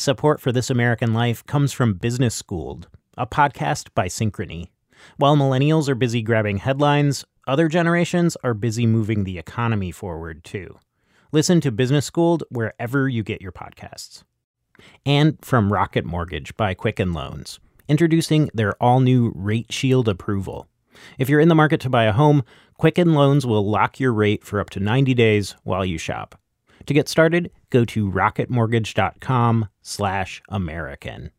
Support for This American Life comes from Business Schooled, a podcast by Synchrony. While millennials are busy grabbing headlines, other generations are busy moving the economy forward too. Listen to Business Schooled wherever you get your podcasts. And from Rocket Mortgage by Quicken Loans, introducing their all new Rate Shield approval. If you're in the market to buy a home, Quicken Loans will lock your rate for up to 90 days while you shop. To get started, go to rocketmortgage.com slash American.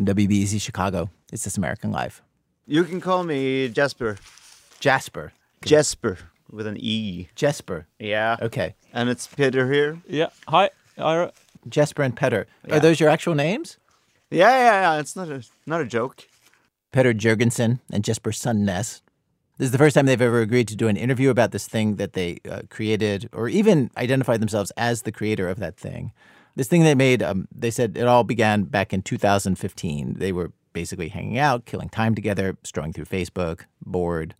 WBEZ Chicago. It's This American Life. You can call me Jasper. Jasper. Jasper with an E. Jasper. Yeah. Okay. And it's Peter here. Yeah. Hi, Ira. Jasper and Petter. Yeah. Are those your actual names? Yeah, yeah, yeah. It's not a not a joke. Petter Jurgensen and Jesper Sundnes. This is the first time they've ever agreed to do an interview about this thing that they uh, created, or even identified themselves as the creator of that thing. This thing they made, um, they said it all began back in 2015. They were basically hanging out, killing time together, strolling through Facebook, bored.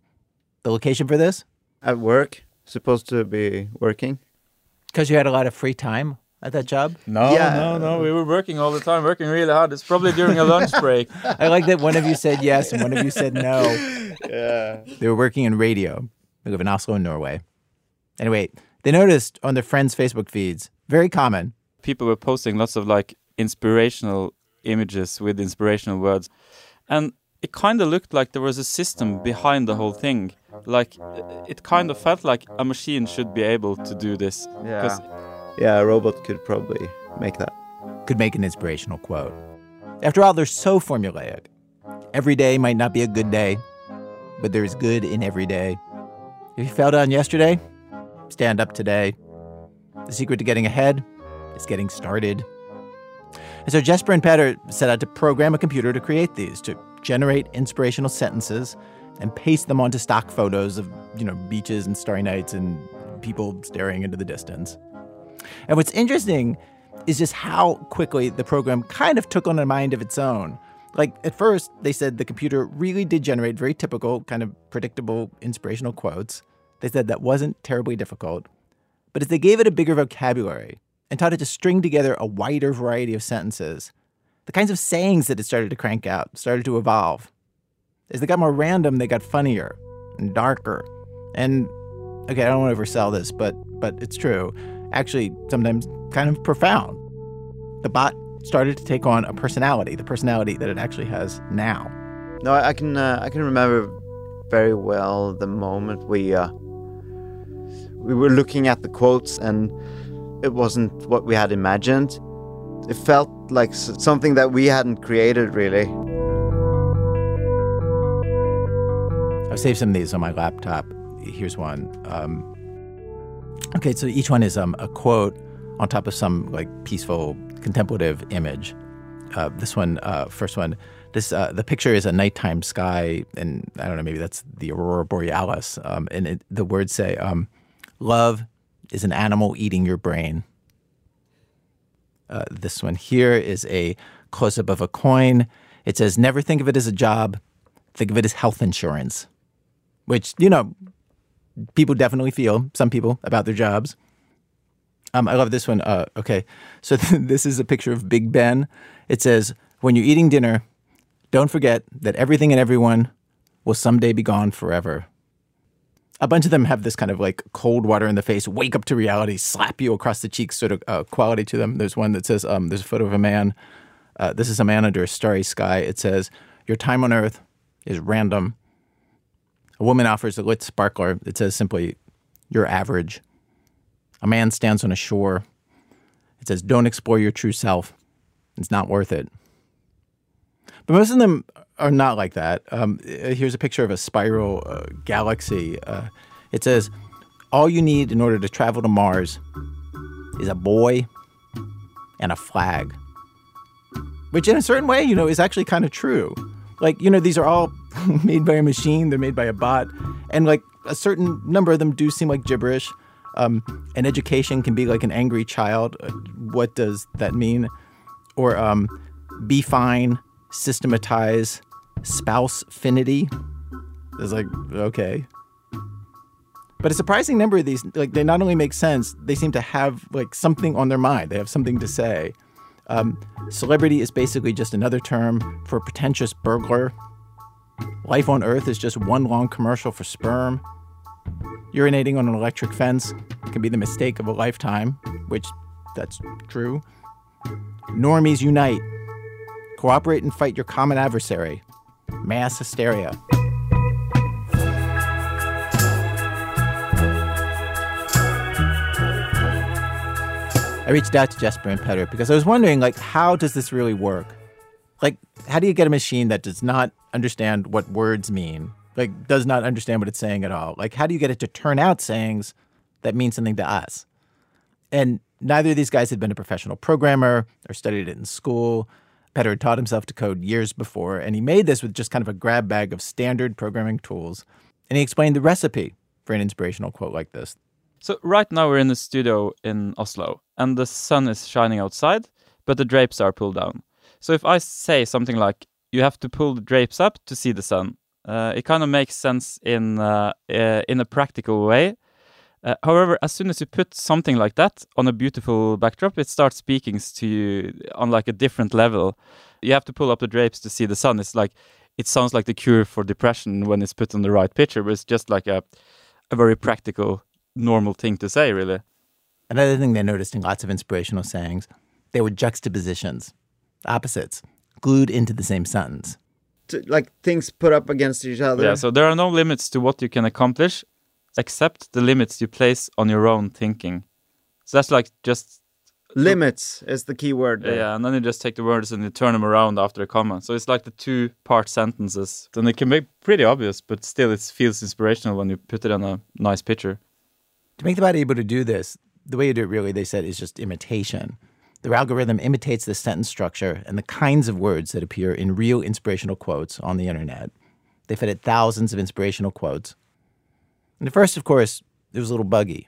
The location for this? At work, supposed to be working. Because you had a lot of free time at that job? No, Yeah. no, no. We were working all the time, working really hard. It's probably during a lunch break. I like that one of you said yes and one of you said no. Yeah. They were working in radio. They live in Oslo, in Norway. Anyway, they noticed on their friends' Facebook feeds, very common, People were posting lots of like inspirational images with inspirational words, and it kind of looked like there was a system behind the whole thing. Like it kind of felt like a machine should be able to do this. Yeah. Yeah, a robot could probably make that. could make an inspirational quote. After all, they're so formulaic. Every day might not be a good day, but there is good in every day. If you fell down yesterday, stand up today. The secret to getting ahead is getting started. And so Jesper and Petter set out to program a computer to create these, to generate inspirational sentences and paste them onto stock photos of, you know, beaches and starry nights and people staring into the distance. And what's interesting is just how quickly the program kind of took on a mind of its own. Like at first, they said the computer really did generate very typical, kind of predictable, inspirational quotes. They said that wasn't terribly difficult. But as they gave it a bigger vocabulary and taught it to string together a wider variety of sentences, the kinds of sayings that it started to crank out started to evolve. As they got more random, they got funnier and darker. And okay, I don't want to oversell this, but but it's true. Actually, sometimes kind of profound. The bot started to take on a personality, the personality that it actually has now. No, I can uh, I can remember very well the moment we uh, we were looking at the quotes and it wasn't what we had imagined. It felt like something that we hadn't created really. I've saved some of these on my laptop. Here's one. Um, okay, so each one is um, a quote on top of some like peaceful contemplative image. Uh, this one, uh, first one, this uh, the picture is a nighttime sky, and I don't know, maybe that's the aurora borealis. Um, and it, the words say, um, "Love is an animal eating your brain." Uh, this one here is a close up of a coin. It says, "Never think of it as a job. Think of it as health insurance." Which you know, people definitely feel. Some people about their jobs. Um, I love this one. Uh, okay, so this is a picture of Big Ben. It says, "When you're eating dinner, don't forget that everything and everyone will someday be gone forever." A bunch of them have this kind of like cold water in the face, wake up to reality, slap you across the cheeks sort of uh, quality to them. There's one that says, um, "There's a photo of a man. Uh, this is a man under a starry sky." It says, "Your time on Earth is random." A woman offers a lit sparkler. It says simply, "You're average." A man stands on a shore. It says, Don't explore your true self. It's not worth it. But most of them are not like that. Um, uh, here's a picture of a spiral uh, galaxy. Uh, it says, All you need in order to travel to Mars is a boy and a flag. Which, in a certain way, you know, is actually kind of true. Like, you know, these are all made by a machine, they're made by a bot. And, like, a certain number of them do seem like gibberish. Um, an education can be like an angry child. Uh, what does that mean? Or um, be fine, systematize, spouse finity. It's like, okay. But a surprising number of these, like, they not only make sense, they seem to have like something on their mind. They have something to say. Um, celebrity is basically just another term for pretentious burglar. Life on Earth is just one long commercial for sperm. Urinating on an electric fence can be the mistake of a lifetime, which that's true. Normies unite. Cooperate and fight your common adversary. Mass hysteria. I reached out to Jesper and Petter because I was wondering, like, how does this really work? Like, how do you get a machine that does not understand what words mean? Like, does not understand what it's saying at all? Like, how do you get it to turn out sayings that mean something to us? And neither of these guys had been a professional programmer or studied it in school. Petter had taught himself to code years before, and he made this with just kind of a grab bag of standard programming tools. And he explained the recipe for an inspirational quote like this. So right now we're in the studio in Oslo, and the sun is shining outside, but the drapes are pulled down. So if I say something like, "You have to pull the drapes up to see the sun," uh, it kind of makes sense in uh, uh, in a practical way. Uh, however, as soon as you put something like that on a beautiful backdrop, it starts speaking to you on like a different level. You have to pull up the drapes to see the sun. It's like it sounds like the cure for depression when it's put on the right picture, but it's just like a a very practical normal thing to say, really. Another thing they noticed in lots of inspirational sayings, they were juxtapositions, opposites, glued into the same sentence. To, like things put up against each other. Yeah, so there are no limits to what you can accomplish except the limits you place on your own thinking. So that's like just Limits is the key word. yeah, there. yeah, and then you just take the words and you turn them around after a comma. So it's like the two part sentences. And it can be pretty obvious, but still it feels inspirational when you put it on a nice picture. To make the bot able to do this, the way you do it really, they said, is just imitation. Their algorithm imitates the sentence structure and the kinds of words that appear in real inspirational quotes on the internet. They fed it thousands of inspirational quotes. And at first, of course, it was a little buggy.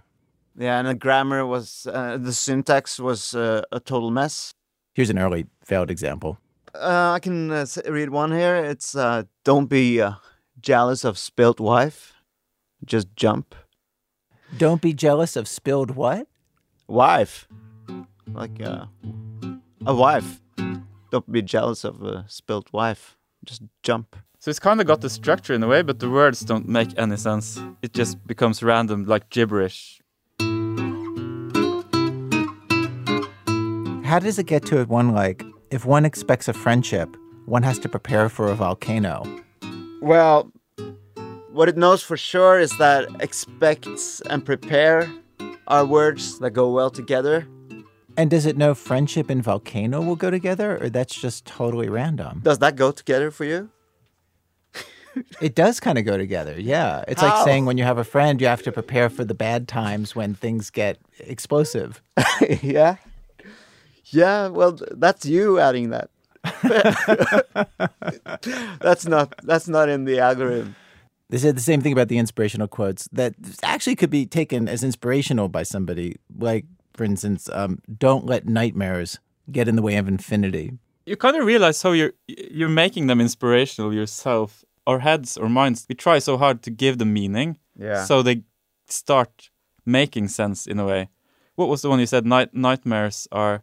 Yeah, and the grammar was, uh, the syntax was uh, a total mess. Here's an early failed example. Uh, I can uh, read one here. It's uh, don't be uh, jealous of spilt wife, just jump. Don't be jealous of spilled what? Wife, like uh, a wife. Don't be jealous of a spilled wife, just jump. So it's kind of got the structure in a way, but the words don't make any sense. It just becomes random, like gibberish. How does it get to one like, if one expects a friendship, one has to prepare for a volcano? Well, what it knows for sure is that expects and prepare are words that go well together. And does it know friendship and volcano will go together, or that's just totally random? Does that go together for you? It does kind of go together, yeah. It's How? like saying when you have a friend, you have to prepare for the bad times when things get explosive. yeah. Yeah, well, that's you adding that. that's not that's not in the algorithm. They said the same thing about the inspirational quotes that actually could be taken as inspirational by somebody. Like, for instance, um, "Don't let nightmares get in the way of infinity." You kind of realize how you're you're making them inspirational yourself. Our heads or minds, we try so hard to give them meaning, Yeah. so they start making sense in a way. What was the one you said? Night nightmares are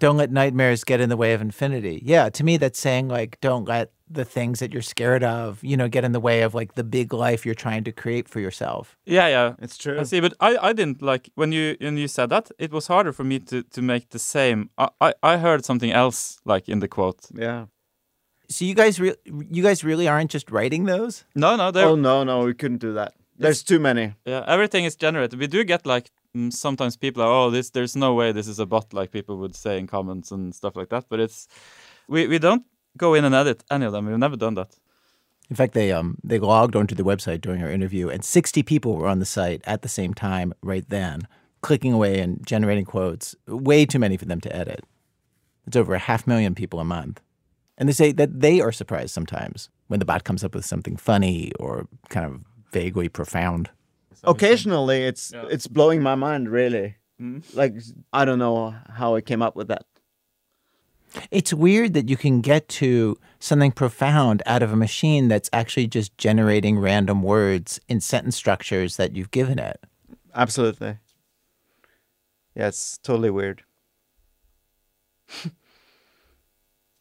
Don't let nightmares get in the way of infinity. Yeah, to me, that's saying like, don't let the things that you're scared of, you know, get in the way of like the big life you're trying to create for yourself. yeah, yeah. It's true. I see, but I, I didn't like when you when you said that. It was harder for me to to make the same. I I, I heard something else like in the quote. Yeah. So you guys, re- you guys really aren't just writing those. No, no, there. Oh no, no, we couldn't do that. There's too many. Yeah, everything is generated. We do get like mm, sometimes people are, oh, this there's no way this is a bot, like people would say in comments and stuff like that. But it's we we don't go in and edit any of them. We've never done that. In fact, they um they logged onto the website during our interview, and 60 people were on the site at the same time right then, clicking away and generating quotes. Way too many for them to edit. It's over a half million people a month, and they say that they are surprised sometimes when the bot comes up with something funny or kind of vaguely profound. Occasionally, it's Yeah. it's blowing my mind. Really, Mm. like I don't know how I came up with that. It's weird that you can get to something profound out of a machine that's actually just generating random words in sentence structures that you've given it. Absolutely. Yeah, it's totally weird.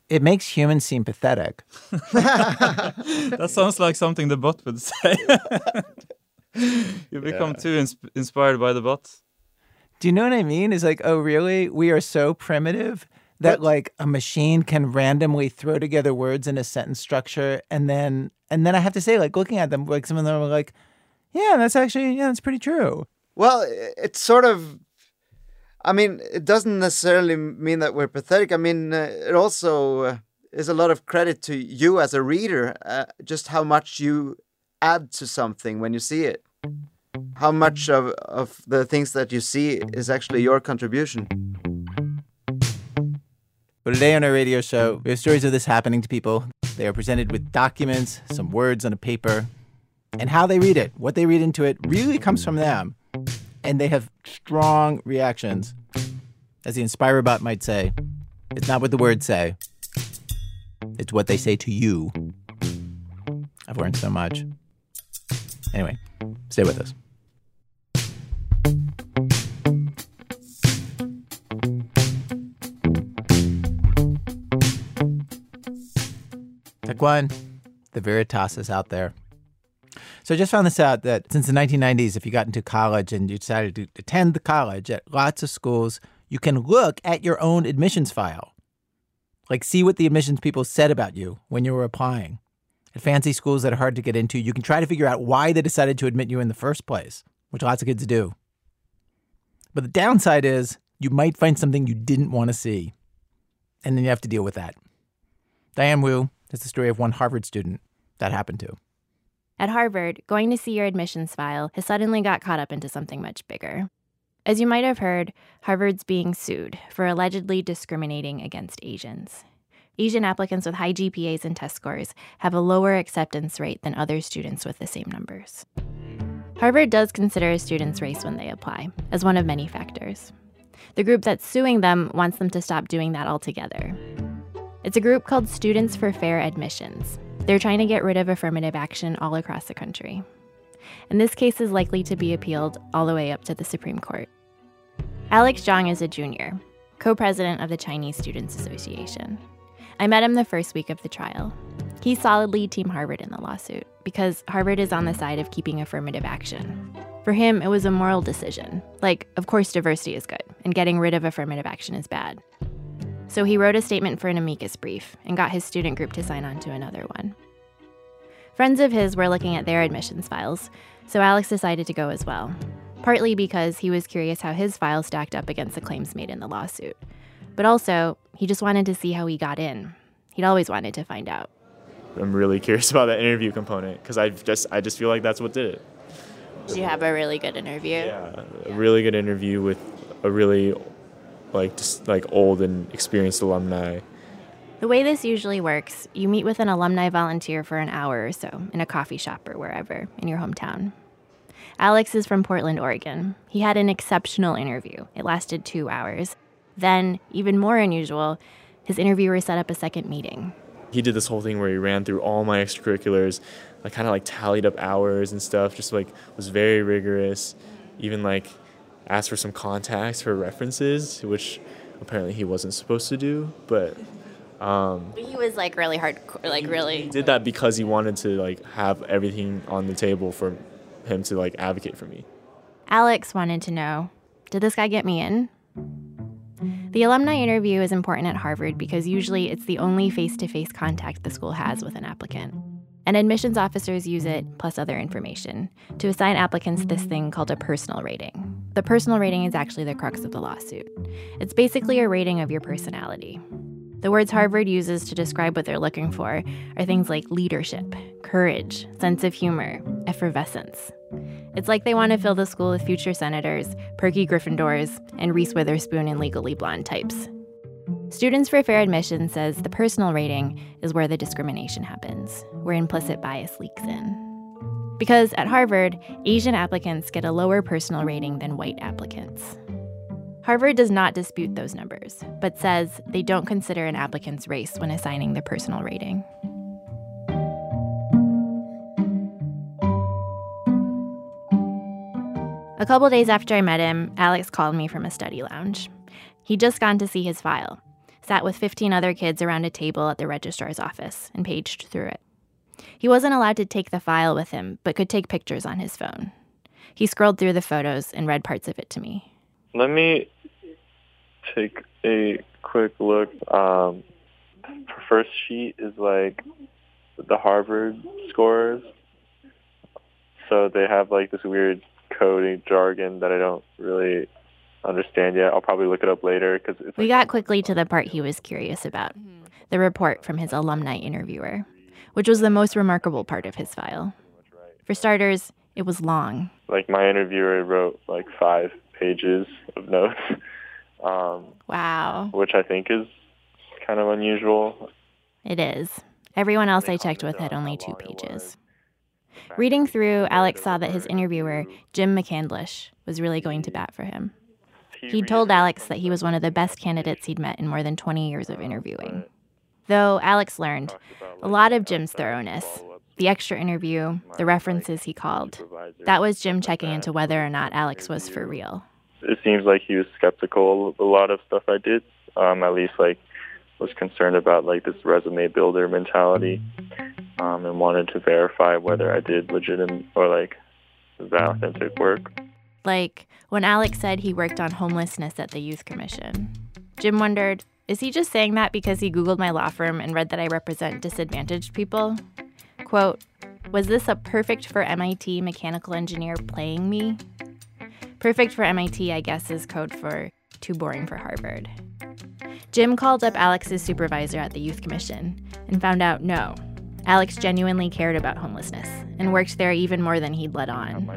it makes humans seem pathetic. that sounds like something the bot would say. you become too ins- inspired by the bot. Do you know what I mean? Is like, oh, really? We are so primitive that But- like a machine can randomly throw together words in a sentence structure, and then and then I have to say, like, looking at them, like some of them are like, yeah, that's actually yeah, that's pretty true. Well, it's sort of. I mean, it doesn't necessarily mean that we're pathetic. I mean, uh, it also uh, is a lot of credit to you as a reader, uh, just how much you add to something when you see it. How much of, of the things that you see is actually your contribution. But today on our radio show, we have stories of this happening to people. They are presented with documents, some words on a paper, and how they read it, what they read into it, really comes from them. And they have strong reactions. As the InspiroBot might say, it's not what the words say, it's what they say to you. I've learned so much. Anyway, stay with us. One, the Veritas is out there. So I just found this out that since the 1990s, if you got into college and you decided to attend the college at lots of schools, you can look at your own admissions file. Like, see what the admissions people said about you when you were applying. At fancy schools that are hard to get into, you can try to figure out why they decided to admit you in the first place, which lots of kids do. But the downside is you might find something you didn't want to see, and then you have to deal with that. Diane Wu is the story of one Harvard student that happened to. At Harvard, going to see your admissions file has suddenly got caught up into something much bigger. As you might have heard, Harvard's being sued for allegedly discriminating against Asians. Asian applicants with high GPAs and test scores have a lower acceptance rate than other students with the same numbers. Harvard does consider a student's race when they apply, as one of many factors. The group that's suing them wants them to stop doing that altogether. It's a group called Students for Fair Admissions. They're trying to get rid of affirmative action all across the country. And this case is likely to be appealed all the way up to the Supreme Court. Alex Zhang is a junior, co president of the Chinese Students Association. I met him the first week of the trial. He's solidly Team Harvard in the lawsuit because Harvard is on the side of keeping affirmative action. For him, it was a moral decision. Like, of course, diversity is good, and getting rid of affirmative action is bad. So he wrote a statement for an amicus brief and got his student group to sign on to another one. Friends of his were looking at their admissions files, so Alex decided to go as well. Partly because he was curious how his file stacked up against the claims made in the lawsuit. But also, he just wanted to see how he got in. He'd always wanted to find out. I'm really curious about that interview component because I just I just feel like that's what did it. Did you have a really good interview? Yeah, a really good interview with a really like just like old and experienced alumni. The way this usually works, you meet with an alumni volunteer for an hour or so in a coffee shop or wherever in your hometown. Alex is from Portland, Oregon. He had an exceptional interview. It lasted two hours. Then, even more unusual, his interviewer set up a second meeting. He did this whole thing where he ran through all my extracurriculars, like kind of like tallied up hours and stuff. Just like was very rigorous. Even like asked for some contacts for references, which apparently he wasn't supposed to do, but um, He was like really hard, like really. he did that because he wanted to like have everything on the table for him to like advocate for me. Alex wanted to know Did this guy get me in? The alumni interview is important at Harvard because usually it's the only face to face contact the school has with an applicant. And admissions officers use it, plus other information, to assign applicants this thing called a personal rating. The personal rating is actually the crux of the lawsuit. It's basically a rating of your personality. The words Harvard uses to describe what they're looking for are things like leadership, courage, sense of humor, effervescence. It's like they want to fill the school with future senators, perky Gryffindors, and Reese Witherspoon and Legally Blonde types. Students for Fair Admission says the personal rating is where the discrimination happens, where implicit bias leaks in. Because at Harvard, Asian applicants get a lower personal rating than white applicants. Harvard does not dispute those numbers, but says they don't consider an applicant's race when assigning the personal rating. A couple days after I met him, Alex called me from a study lounge. He'd just gone to see his file. sat with 15 other kids around a table at the registrar's office and paged through it. He wasn't allowed to take the file with him, but could take pictures on his phone. He scrolled through the photos and read parts of it to me. Let me take a quick look. Um, first sheet is like the Harvard scores. So they have like this weird coding jargon that I don't really understand yet. I'll probably look it up later because we got quickly to the part he was curious about the report from his alumni interviewer, which was the most remarkable part of his file. For starters, it was long. Like my interviewer wrote like five pages of notes. Um, wow. Which I think is kind of unusual. It is. Everyone else I checked with had only two pages. Reading through, Alex saw that his interviewer, Jim McCandlish, was really going to bat for him. He'd told Alex that he was one of the best candidates he'd met in more than 20 years of interviewing. Though Alex learned a lot of Jim's thoroughness, the extra interview, the references he called, that was Jim checking into whether or not Alex was for real. It seems like he was skeptical of a lot of stuff I did, um, at least like was concerned about like this resume builder mentality um, and wanted to verify whether I did legitimate or like the authentic work. Like when Alex said he worked on homelessness at the Youth Commission. Jim wondered, is he just saying that because he Googled my law firm and read that I represent disadvantaged people? Quote, was this a perfect for MIT mechanical engineer playing me? Perfect for MIT, I guess, is code for too boring for Harvard. Jim called up Alex's supervisor at the Youth Commission and found out no, Alex genuinely cared about homelessness and worked there even more than he'd let on.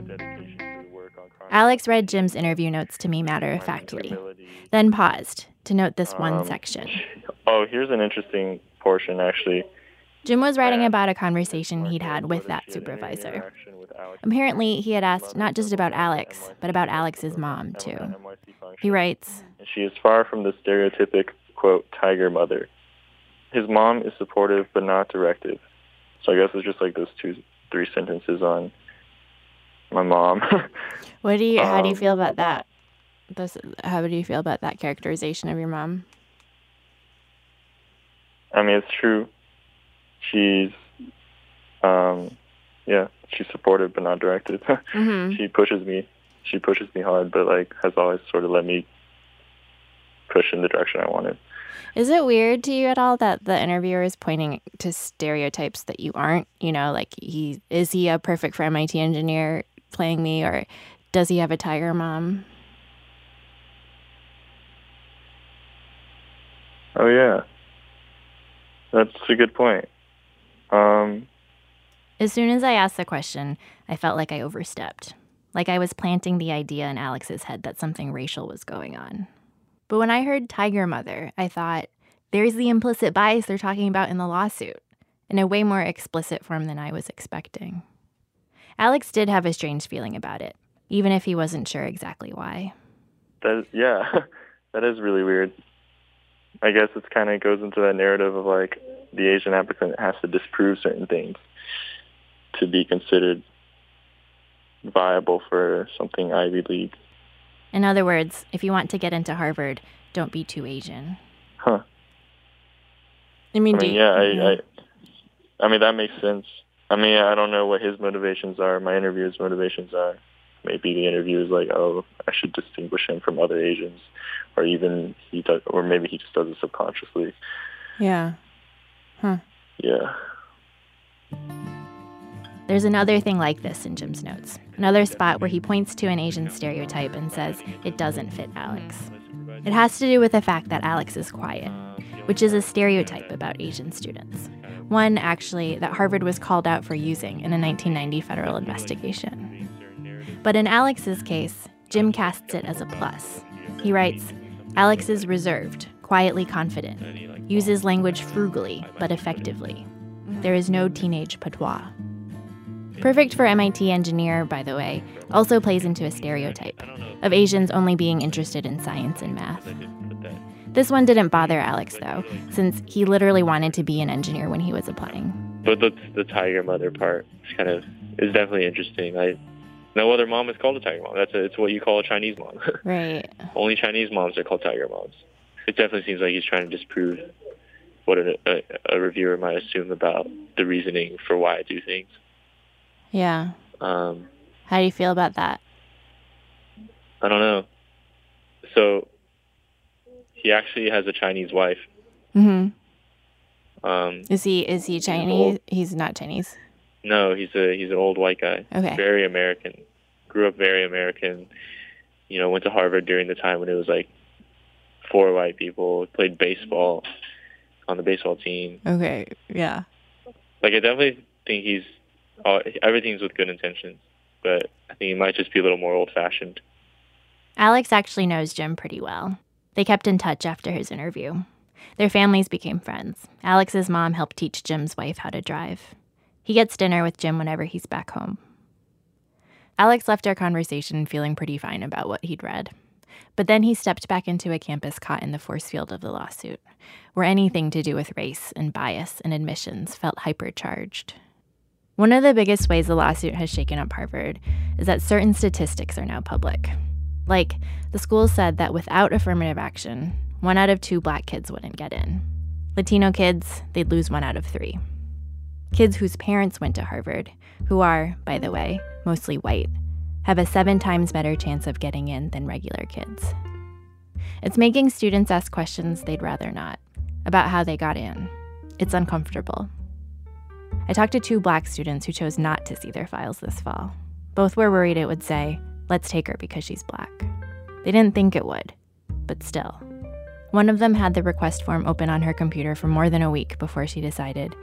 Alex read Jim's interview notes to me matter of factly, then paused to note this one um, section. Oh, here's an interesting portion, actually. Jim was writing about a conversation he'd had with that supervisor. Apparently, he had asked not just about Alex, but about Alex's mom, too. He writes She is far from the stereotypic, quote, tiger mother. His mom is supportive but not directive. So I guess it's just like those two, three sentences on my mom. what do you? How do you um, feel about that? This, how do you feel about that characterization of your mom? I mean, it's true. She's, um, yeah, she's supportive but not directive. mm-hmm. She pushes me. She pushes me hard, but like has always sort of let me push in the direction I wanted. Is it weird to you at all that the interviewer is pointing to stereotypes that you aren't? You know, like he is he a perfect for MIT engineer playing me, or does he have a tiger mom? Oh yeah, that's a good point. Um, as soon as I asked the question, I felt like I overstepped, like I was planting the idea in Alex's head that something racial was going on. But when I heard Tiger Mother, I thought, there's the implicit bias they're talking about in the lawsuit, in a way more explicit form than I was expecting. Alex did have a strange feeling about it, even if he wasn't sure exactly why. That yeah, that is really weird. I guess it kind of goes into that narrative of like the Asian applicant has to disprove certain things to be considered viable for something Ivy League. In other words, if you want to get into Harvard, don't be too Asian. Huh. I mean, I mean yeah, I, mm-hmm. I, I mean that makes sense. I mean, I don't know what his motivations are. My interviewer's motivations are. Maybe the interview is like, oh, I should distinguish him from other Asians, or even he does, or maybe he just does it subconsciously. Yeah. Huh. Yeah. There's another thing like this in Jim's notes. Another spot where he points to an Asian stereotype and says it doesn't fit Alex. It has to do with the fact that Alex is quiet, which is a stereotype about Asian students. One, actually, that Harvard was called out for using in a 1990 federal investigation. But in Alex's case, Jim casts it as a plus. He writes Alex is reserved, quietly confident, uses language frugally but effectively. There is no teenage patois. Perfect for MIT engineer, by the way, also plays into a stereotype of Asians only being interested in science and math. This one didn't bother Alex, though, since he literally wanted to be an engineer when he was applying. But the, the tiger mother part is kind of is definitely interesting. I no other mom is called a tiger mom. That's a, it's what you call a Chinese mom. Right. Only Chinese moms are called tiger moms. it definitely seems like he's trying to disprove what a, a, a reviewer might assume about the reasoning for why I do things. Yeah. Um, How do you feel about that? I don't know. So he actually has a Chinese wife. hmm Um, Is he is he Chinese? He's not Chinese. No, he's a he's an old white guy. Okay. Very American. Grew up very American. You know, went to Harvard during the time when it was like four white people. Played baseball on the baseball team. Okay. Yeah. Like I definitely think he's all, everything's with good intentions, but I think he might just be a little more old fashioned. Alex actually knows Jim pretty well. They kept in touch after his interview. Their families became friends. Alex's mom helped teach Jim's wife how to drive. He gets dinner with Jim whenever he's back home. Alex left our conversation feeling pretty fine about what he'd read. But then he stepped back into a campus caught in the force field of the lawsuit, where anything to do with race and bias and admissions felt hypercharged. One of the biggest ways the lawsuit has shaken up Harvard is that certain statistics are now public. Like, the school said that without affirmative action, one out of two black kids wouldn't get in. Latino kids, they'd lose one out of three. Kids whose parents went to Harvard, who are, by the way, mostly white, have a seven times better chance of getting in than regular kids. It's making students ask questions they'd rather not about how they got in. It's uncomfortable. I talked to two black students who chose not to see their files this fall. Both were worried it would say, let's take her because she's black. They didn't think it would, but still. One of them had the request form open on her computer for more than a week before she decided,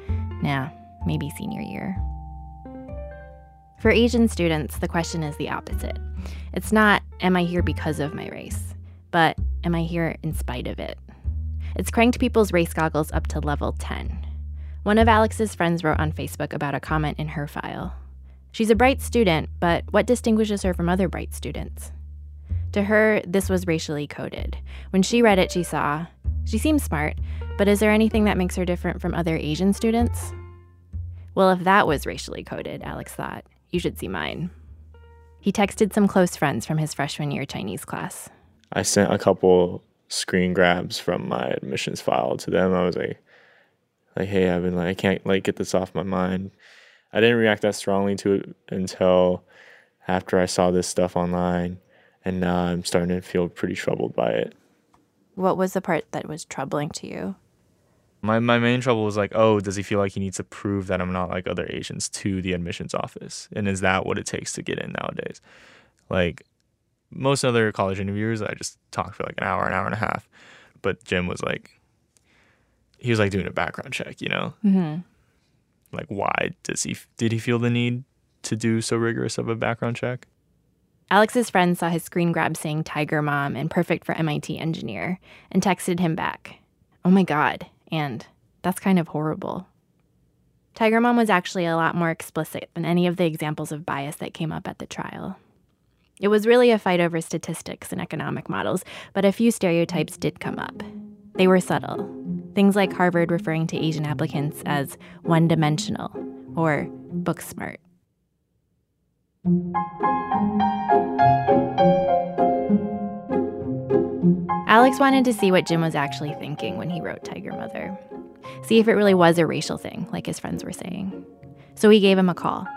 nah, maybe senior year. For Asian students, the question is the opposite. It's not, am I here because of my race, but am I here in spite of it? It's cranked people's race goggles up to level 10. One of Alex's friends wrote on Facebook about a comment in her file. She's a bright student, but what distinguishes her from other bright students? To her, this was racially coded. When she read it, she saw, she seems smart, but is there anything that makes her different from other Asian students? Well, if that was racially coded, Alex thought, you should see mine. He texted some close friends from his freshman year Chinese class. I sent a couple screen grabs from my admissions file to them. I was like, like, hey, I've been like, I can't like get this off my mind. I didn't react that strongly to it until after I saw this stuff online, and now I'm starting to feel pretty troubled by it. What was the part that was troubling to you? My my main trouble was like, oh, does he feel like he needs to prove that I'm not like other Asians to the admissions office? And is that what it takes to get in nowadays? Like most other college interviewers, I just talk for like an hour, an hour and a half. But Jim was like, he was like doing a background check, you know? Mm-hmm. Like, why does he did he feel the need to do so rigorous of a background check? Alex's friend saw his screen grab saying Tiger Mom and perfect for MIT engineer and texted him back, Oh my God, and that's kind of horrible. Tiger Mom was actually a lot more explicit than any of the examples of bias that came up at the trial. It was really a fight over statistics and economic models, but a few stereotypes did come up. They were subtle. Things like Harvard referring to Asian applicants as one dimensional or book smart. Alex wanted to see what Jim was actually thinking when he wrote Tiger Mother. See if it really was a racial thing, like his friends were saying. So he gave him a call.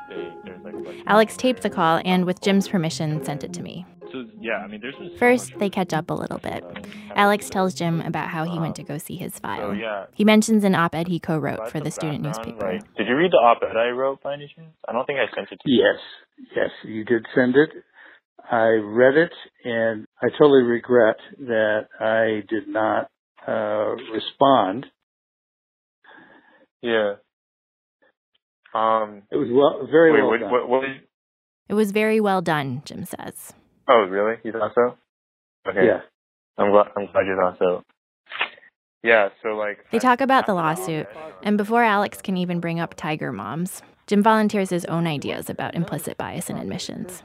Alex taped the call and, with Jim's permission, sent it to me. So yeah, I mean, there's just so First, much- they catch up a little bit. Alex tells Jim about how he went to go see his file. So yeah, He mentions an op ed he co wrote for the some student newspaper. like- did you read the op-ed I wrote by any chance? I don't think I sent it to you. Yes, yes, you did send it. I read it, and I totally regret that I did not uh, respond. Yeah. Um. It was well, very wait, well what, done. what, what? It was very well done, Jim says. Oh, really? You thought so? Okay. Yeah. I'm glad. I'm glad you thought so. Yeah. So like. They talk about the lawsuit, and before Alex can even bring up Tiger Moms, Jim volunteers his own ideas about implicit bias in admissions.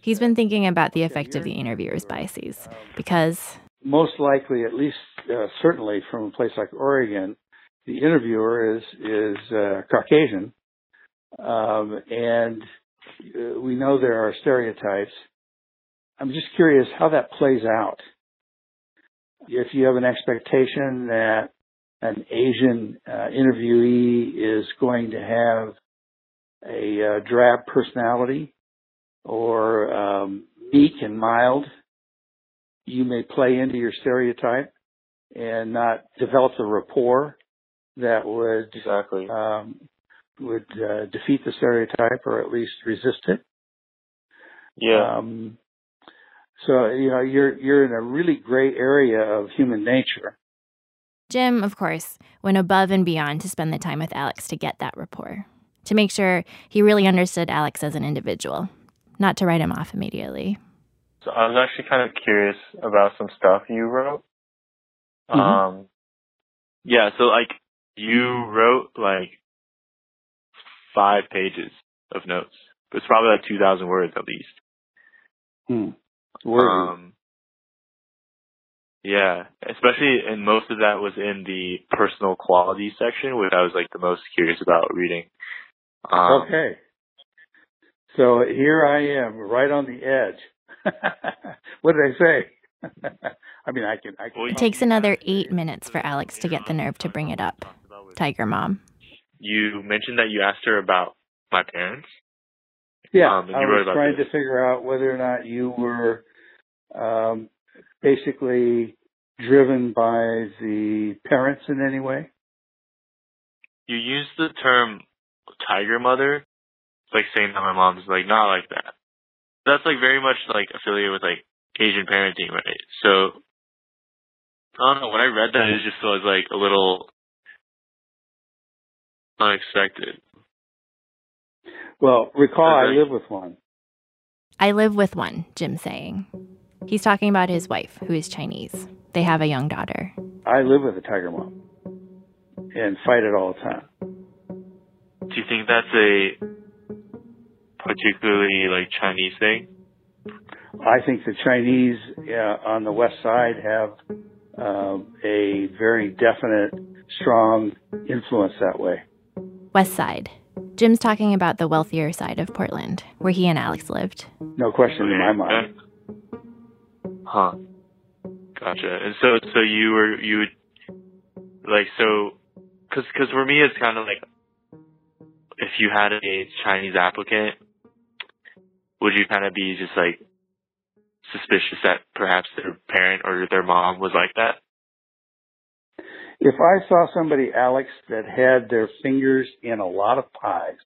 He's been thinking about the effect of the interviewer's biases because Most likely, at least uh, certainly from a place like Oregon, the interviewer is is uh, Caucasian, um, and uh, we know there are stereotypes. I'm just curious how that plays out. if you have an expectation that an Asian uh, interviewee is going to have a uh, drab personality or um, meek and mild, you may play into your stereotype and not develop the rapport that would Exactly. um, would uh, defeat the stereotype or at least resist it. Yeah. Um, so you know you're you're in a really gray area of human nature. Jim, of course, went above and beyond to spend the time with Alex to get that rapport, to make sure he really understood Alex as an individual, not to write him off immediately. So I was actually kind of curious about some stuff you wrote. Mhm. Um, yeah, so like you wrote like five pages of notes. It's probably like 2,000 words at least. Hmm. Worthy. Um, yeah, especially, and most of that was in the personal quality section, which I was like the most curious about reading. Um, okay. So here I am, right on the edge. what did I say? I mean, I can. I can It takes another eight minutes for Alex to get the nerve to bring it up. Tiger Mom. You mentioned that you asked her about my parents. Yeah, Um, and I you wrote was trying this. to figure out whether or not you were um, basically driven by the parents in any way. You used the term tiger mother, It's like saying that my mom's like not like that. That's like very much like affiliated with like Asian parenting, right? So I don't know. When I read that, it just was like a little unexpected. Well, recall I Okay. live with one. I live with one, Jim's saying. He's talking about his wife, who is Chinese. They have a young daughter. I live with a tiger mom and fight it all the time. Do you think that's a particularly like Chinese thing? I think the Chinese uh, on the west side have um, a very definite, strong influence that way. West Side. Jim's talking about the wealthier side of Portland, where he and Alex lived. No question in my Okay. mind. Huh. Gotcha. And so, so you were you would like so, because because for me it's kind of like if you had a Chinese applicant, would you kind of be just like suspicious that perhaps their parent or their mom was like that? If I saw somebody, Alex, that had their fingers in a lot of pies,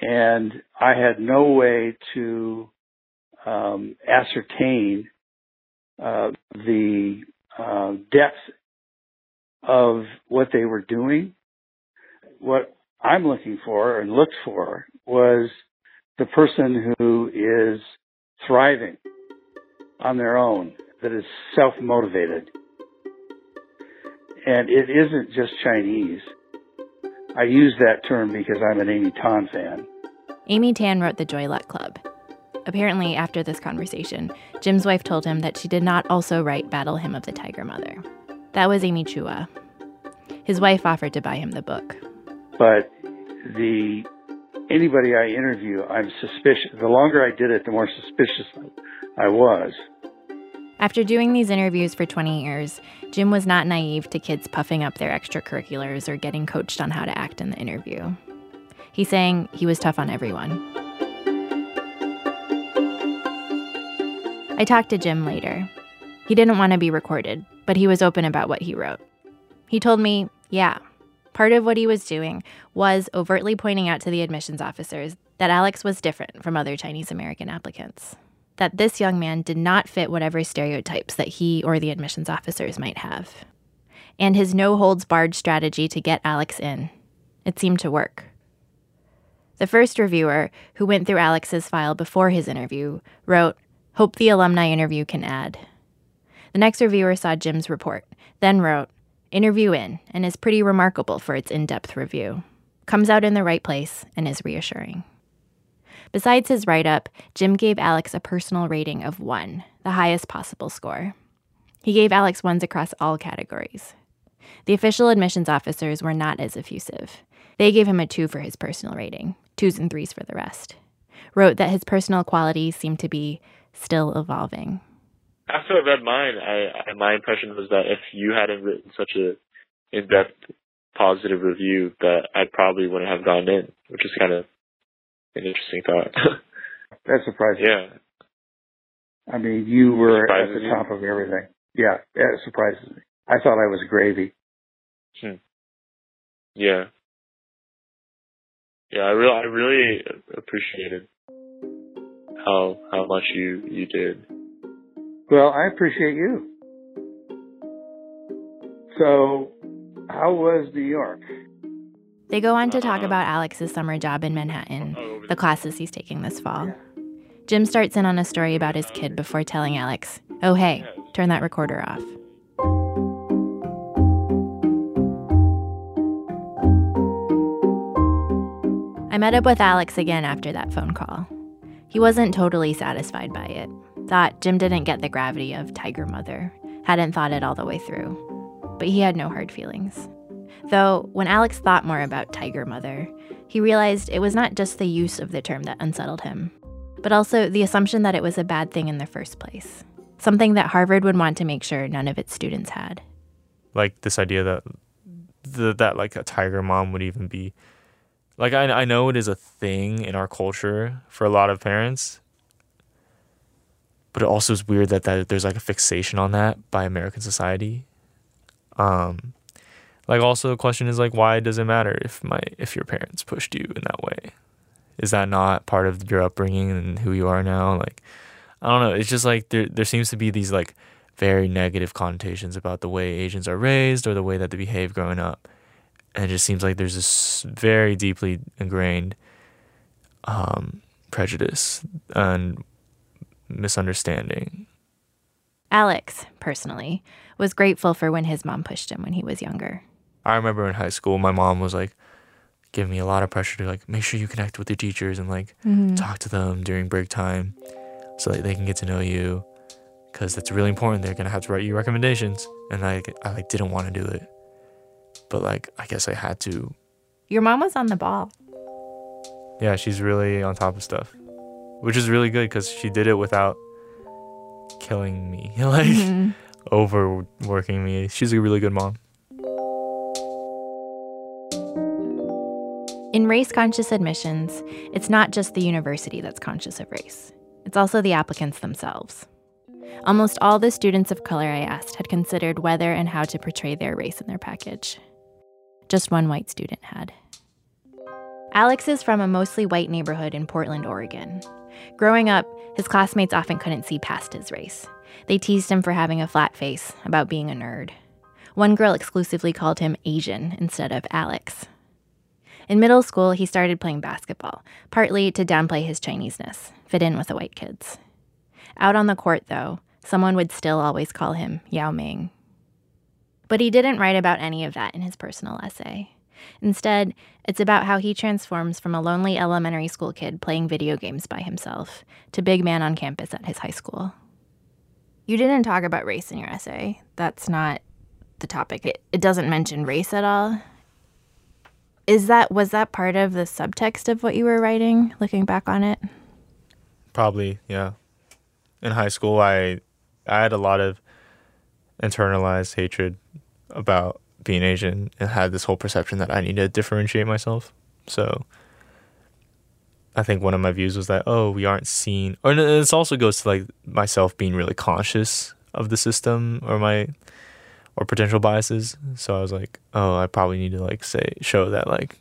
and I had no way to um, ascertain uh, the uh, depth of what they were doing, what I'm looking for and looked for was the person who is thriving on their own, that is self motivated. And it isn't just Chinese. I use that term because I'm an Amy Tan fan. Amy Tan wrote The Joy Luck Club. Apparently, after this conversation, Jim's wife told him that she did not also write Battle Hymn of the Tiger Mother. That was Amy Chua. His wife offered to buy him the book. But the anybody I interview, I'm suspicious. The longer I did it, the more suspicious I was. After doing these interviews for 20 years, Jim was not naive to kids puffing up their extracurriculars or getting coached on how to act in the interview. He's saying he was tough on everyone. I talked to Jim later. He didn't want to be recorded, but he was open about what he wrote. He told me, yeah, part of what he was doing was overtly pointing out to the admissions officers that Alex was different from other Chinese American applicants that this young man did not fit whatever stereotypes that he or the admissions officers might have. And his no holds barred strategy to get Alex in. It seemed to work. The first reviewer, who went through Alex's file before his interview, wrote, Hope the alumni interview can add. The next reviewer saw Jim's report, then wrote, Interview in, and is pretty remarkable for its in depth review. Comes out in the right place and is reassuring. Besides his write up, Jim gave Alex a personal rating of one, the highest possible score. He gave Alex ones across all categories. The official admissions officers were not as effusive. They gave him a two for his personal rating, twos and threes for the rest. Wrote that his personal qualities seemed to be still evolving. I read mine, I, I my impression was that if you hadn't written such a in-depth positive review, that I probably wouldn't have gone in, which is kind of an interesting thought. That's surprising. yeah, I mean, you were at the you? top of everything. Yeah, yeah, it surprises me. I thought I was gravy. Hmm. yeah, yeah. I really, I really appreciated how how much you you did. Well, I appreciate you. So, how was New York? They go on to talk about Alex's summer job in Manhattan, the classes he's taking this fall. Jim starts in on a story about his kid before telling Alex, oh, hey, turn that recorder off. I met up with Alex again after that phone call. He wasn't totally satisfied by it. Thought Jim didn't get the gravity of Tiger Mother, hadn't thought it all the way through. But he had no hard feelings. Though, when Alex thought more about Tiger Mother, he realized it was not just the use of the term that unsettled him, but also the assumption that it was a bad thing in the first place. Something that Harvard would want to make sure none of its students had. like this idea that the, that like a tiger mom would even be like I I know it is a thing in our culture for a lot of parents, but it also is weird that, that there's like a fixation on that by American society. Um, like also the question is like why does it matter if my if your parents pushed you in that way? Is that not part of your upbringing and who you are now? Like I don't know. It's just like there there seems to be these like very negative connotations about the way Asians are raised or the way that they behave growing up. And it just seems like there's this very deeply ingrained um, prejudice and misunderstanding. Alex, personally, was grateful for when his mom pushed him when he was younger. I remember in high school, my mom was like giving me a lot of pressure to like make sure you connect with your teachers and like mm-hmm. talk to them during break time so that they can get to know you because that's really important. They're gonna have to write you recommendations, and I I like didn't want to do it, but like I guess I had to Your mom was on the ball. Yeah, she's really on top of stuff, which is really good because she did it without killing me, like Mhm. overworking me. She's a really good mom. In race conscious admissions, it's not just the university that's conscious of race, it's also the applicants themselves. Almost all the students of color I asked had considered whether and how to portray their race in their package. Just one white student had. Alex is from a mostly white neighborhood in Portland, Oregon. Growing up, his classmates often couldn't see past his race. They teased him for having a flat face, about being a nerd. One girl exclusively called him Asian instead of Alex. In middle school, he started playing basketball, partly to downplay his Chineseness, fit in with the white kids. Out on the court, though, someone would still always call him Yao Ming. But he didn't write about any of that in his personal essay. Instead, it's about how he transforms from a lonely elementary school kid playing video games by himself to big man on campus at his high school. You didn't talk about race in your essay. That's not the topic. It, it doesn't mention race at all. Is that was that part of the subtext of what you were writing looking back on it? Probably, yeah. In high school, I I had a lot of internalized hatred about being Asian and had this whole perception that I need to differentiate myself. So I think one of my views was that oh, we aren't seen, or this also goes to like myself being really conscious of the system or my or potential biases. So I was like, oh, I probably need to like say show that like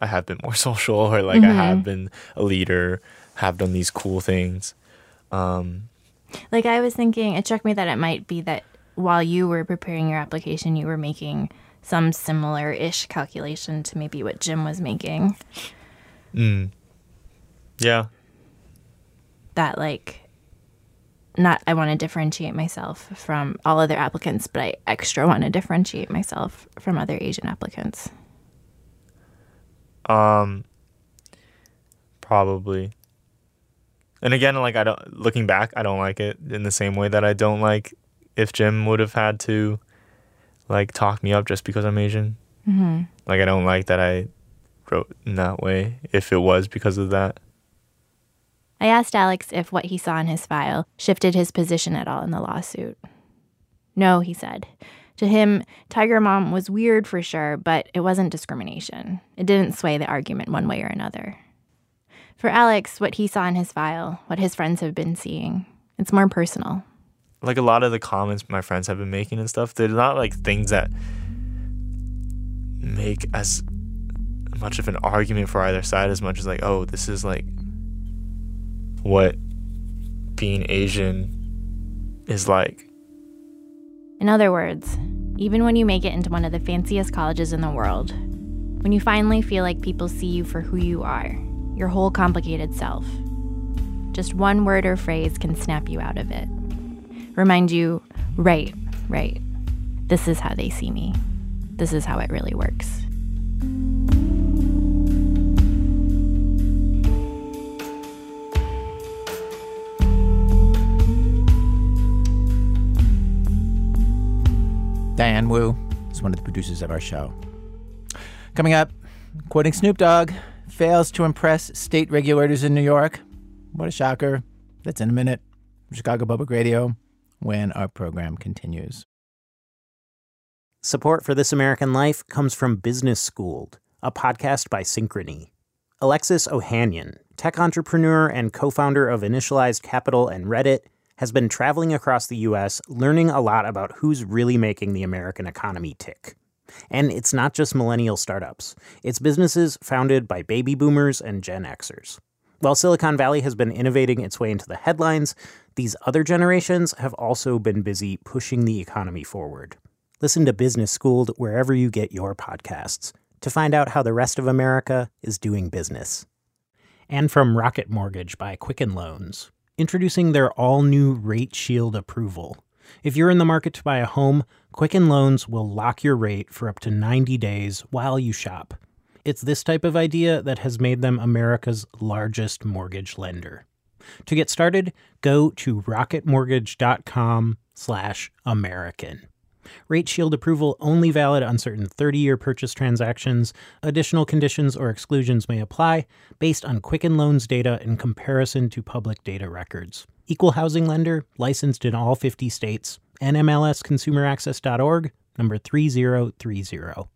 I have been more social or like I have been a leader, have done these cool things. Um, Like I was thinking, it struck me that it might be that while you were preparing your application, you were making some similar-ish calculation to maybe what Jim was making. mm, yeah, That like, not I want to differentiate myself from all other applicants, but I extra want to differentiate myself from other Asian applicants. um, probably. And again, like I don't looking back, I don't like it in the same way that I don't like if Jim would have had to like talk me up just because I'm Asian. Mm-hmm. Like I don't like that I wrote in that way if it was because of that. I asked Alex if what he saw in his file shifted his position at all in the lawsuit. No, he said. To him, Tiger Mom was weird for sure, but it wasn't discrimination. It didn't sway the argument one way or another. For Alex, what he saw in his file, what his friends have been seeing, it's more personal. Like a lot of the comments my friends have been making and stuff, they're not like things that make as much of an argument for either side as much as like, oh, this is like what being Asian is like. In other words, even when you make it into one of the fanciest colleges in the world, when you finally feel like people see you for who you are, your whole complicated self, just one word or phrase can snap you out of it. Remind you, right, right, this is how they see me. This is how it really works. Diane Wu is one of the producers of our show. Coming up, quoting Snoop Dogg, fails to impress state regulators in New York. What a shocker. That's in a minute. Chicago Public Radio when our program continues. Support for This American Life comes from Business Schooled, a podcast by Synchrony. Alexis Ohanian, tech entrepreneur and co founder of Initialized Capital and Reddit, has been traveling across the U.S. learning a lot about who's really making the American economy tick. And it's not just millennial startups, it's businesses founded by baby boomers and Gen Xers. While Silicon Valley has been innovating its way into the headlines, these other generations have also been busy pushing the economy forward. Listen to Business Schooled wherever you get your podcasts to find out how the rest of America is doing business. And from Rocket Mortgage by Quicken Loans, introducing their all new Rate Shield approval. If you're in the market to buy a home, Quicken Loans will lock your rate for up to 90 days while you shop. It's this type of idea that has made them America's largest mortgage lender. To get started, go to rocketmortgage.com/american. Rate Shield approval only valid on certain 30 year purchase transactions. Additional conditions or exclusions may apply based on Quicken Loans data in comparison to public data records. Equal housing lender, licensed in all 50 states. NMLSconsumeraccess.org, number 3030.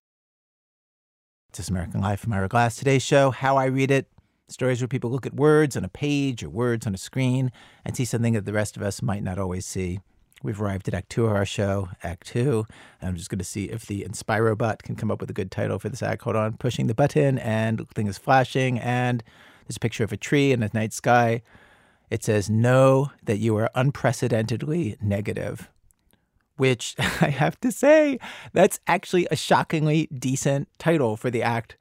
This is American Life. I'm Ira Glass. Today's show, How I Read It. Stories where people look at words on a page or words on a screen and see something that the rest of us might not always see. We've arrived at Act Two of our show, Act Two. I'm just going to see if the InspiroBot can come up with a good title for this act. Hold on, pushing the button, and the thing is flashing, and there's a picture of a tree and a night sky. It says, Know that you are unprecedentedly negative. Which I have to say, that's actually a shockingly decent title for the act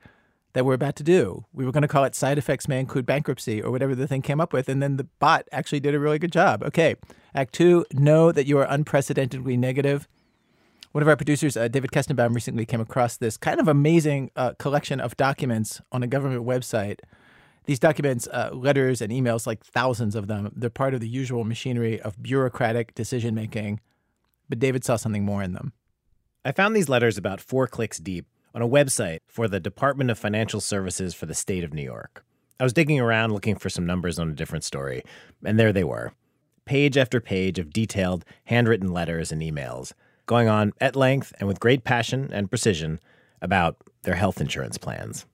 that we're about to do. We were going to call it Side Effects May Include Bankruptcy or whatever the thing came up with. And then the bot actually did a really good job. Okay. Act two, know that you are unprecedentedly negative. One of our producers, uh, David Kestenbaum, recently came across this kind of amazing uh, collection of documents on a government website. These documents, uh, letters and emails, like thousands of them, they're part of the usual machinery of bureaucratic decision making. But David saw something more in them. I found these letters about four clicks deep on a website for the Department of Financial Services for the state of New York. I was digging around looking for some numbers on a different story, and there they were page after page of detailed, handwritten letters and emails, going on at length and with great passion and precision about their health insurance plans.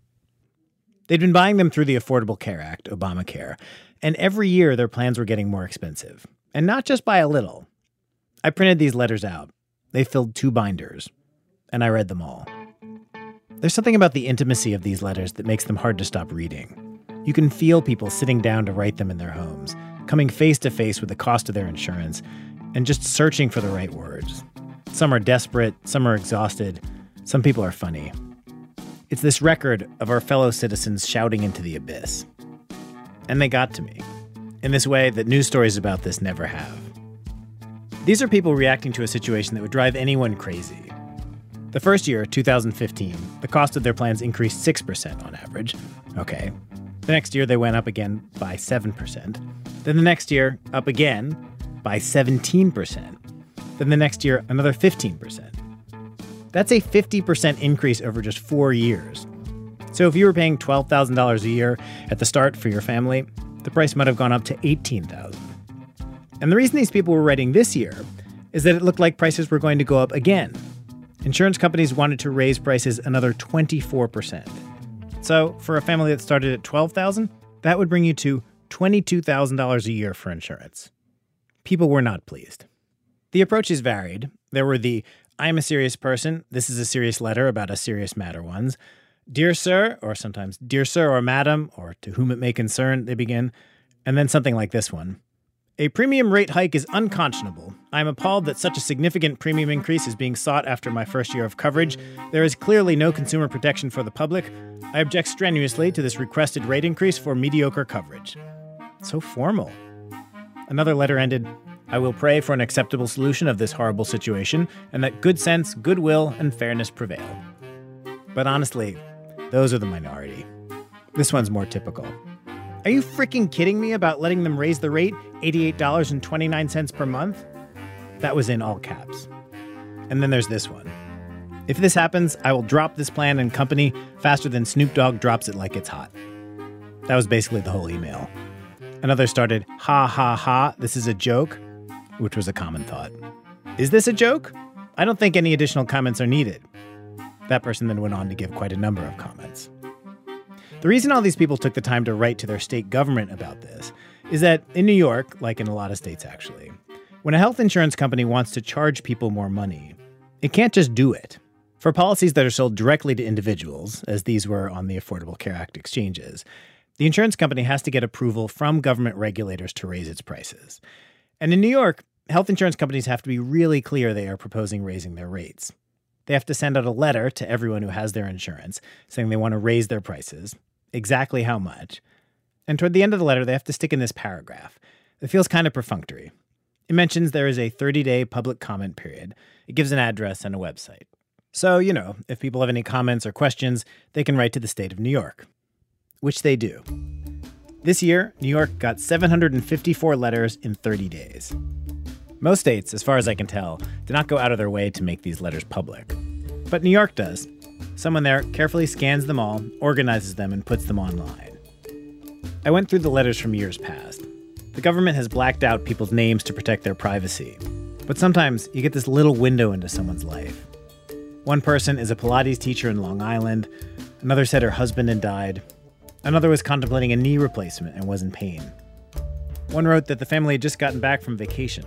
They'd been buying them through the Affordable Care Act, Obamacare, and every year their plans were getting more expensive. And not just by a little. I printed these letters out. They filled two binders, and I read them all. There's something about the intimacy of these letters that makes them hard to stop reading. You can feel people sitting down to write them in their homes, coming face to face with the cost of their insurance, and just searching for the right words. Some are desperate, some are exhausted, some people are funny. It's this record of our fellow citizens shouting into the abyss. And they got to me, in this way that news stories about this never have. These are people reacting to a situation that would drive anyone crazy the first year, 2015, the cost of their plans increased 6% on average. Okay. The next year, they went up again by 7%. Then the next year, up again by 17%. Then the next year, another 15%. That's a 50% increase over just four years. So if you were paying $12,000 a year at the start for your family, the price might have gone up to 18,000. And the reason these people were writing this year is that it looked like prices were going to go up again. Insurance companies wanted to raise prices another 24%. So, for a family that started at 12,000, that would bring you to $22,000 a year for insurance. People were not pleased. The approaches varied. There were the I'm a serious person, this is a serious letter about a serious matter ones. Dear Sir, or sometimes Dear Sir or Madam, or to whom it may concern, they begin. And then something like this one a premium rate hike is unconscionable. I am appalled that such a significant premium increase is being sought after my first year of coverage. There is clearly no consumer protection for the public. I object strenuously to this requested rate increase for mediocre coverage. So formal. Another letter ended I will pray for an acceptable solution of this horrible situation and that good sense, goodwill, and fairness prevail. But honestly, those are the minority. This one's more typical. Are you freaking kidding me about letting them raise the rate $88.29 per month? That was in all caps. And then there's this one. If this happens, I will drop this plan and company faster than Snoop Dogg drops it like it's hot. That was basically the whole email. Another started, ha ha ha, this is a joke, which was a common thought. Is this a joke? I don't think any additional comments are needed. That person then went on to give quite a number of comments. The reason all these people took the time to write to their state government about this is that in New York, like in a lot of states actually, when a health insurance company wants to charge people more money, it can't just do it. For policies that are sold directly to individuals, as these were on the Affordable Care Act exchanges, the insurance company has to get approval from government regulators to raise its prices. And in New York, health insurance companies have to be really clear they are proposing raising their rates. They have to send out a letter to everyone who has their insurance saying they want to raise their prices, exactly how much. And toward the end of the letter, they have to stick in this paragraph. It feels kind of perfunctory. It mentions there is a 30 day public comment period. It gives an address and a website. So, you know, if people have any comments or questions, they can write to the state of New York, which they do. This year, New York got 754 letters in 30 days. Most states, as far as I can tell, do not go out of their way to make these letters public. But New York does, Someone there carefully scans them all, organizes them, and puts them online. I went through the letters from years past. The government has blacked out people's names to protect their privacy. But sometimes you get this little window into someone's life. One person is a Pilates teacher in Long Island, another said her husband had died, another was contemplating a knee replacement and was in pain. One wrote that the family had just gotten back from vacation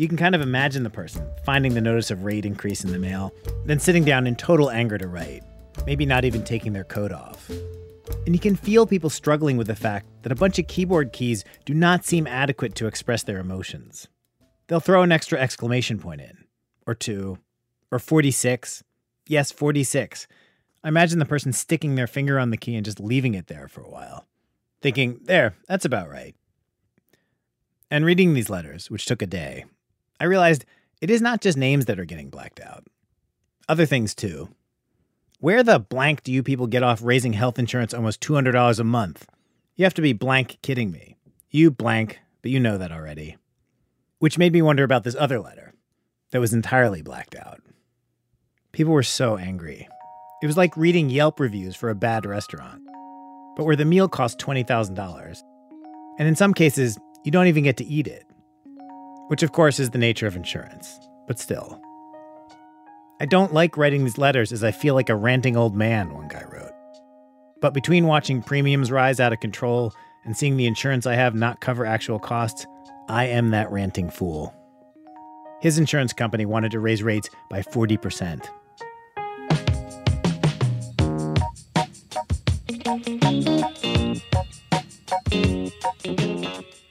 you can kind of imagine the person finding the notice of rate increase in the mail, then sitting down in total anger to write, maybe not even taking their coat off. And you can feel people struggling with the fact that a bunch of keyboard keys do not seem adequate to express their emotions. They'll throw an extra exclamation point in, or two, or 46. Yes, 46. I imagine the person sticking their finger on the key and just leaving it there for a while, thinking, there, that's about right. And reading these letters, which took a day, I realized it is not just names that are getting blacked out, other things too. Where the blank do you people get off raising health insurance almost $200 a month? You have to be blank kidding me. You blank, but you know that already. Which made me wonder about this other letter that was entirely blacked out. People were so angry. It was like reading Yelp reviews for a bad restaurant, but where the meal cost $20,000. And in some cases, you don't even get to eat it which of course is the nature of insurance, but still. I don't like writing these letters as I feel like a ranting old man, one guy wrote. But between watching premiums rise out of control and seeing the insurance I have not cover actual costs, I am that ranting fool. His insurance company wanted to raise rates by 40%.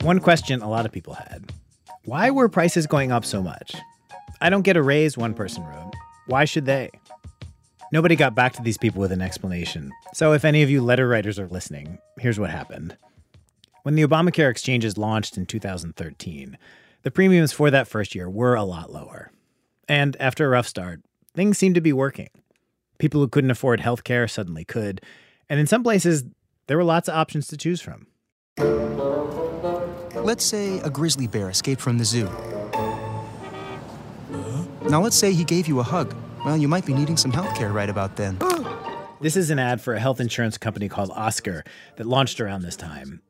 One question a lot of people had why were prices going up so much? I don't get a raise, one person wrote. Why should they? Nobody got back to these people with an explanation. So, if any of you letter writers are listening, here's what happened. When the Obamacare exchanges launched in 2013, the premiums for that first year were a lot lower. And after a rough start, things seemed to be working. People who couldn't afford health care suddenly could. And in some places, there were lots of options to choose from. Let's say a grizzly bear escaped from the zoo. Now, let's say he gave you a hug. Well, you might be needing some health care right about then. This is an ad for a health insurance company called Oscar that launched around this time.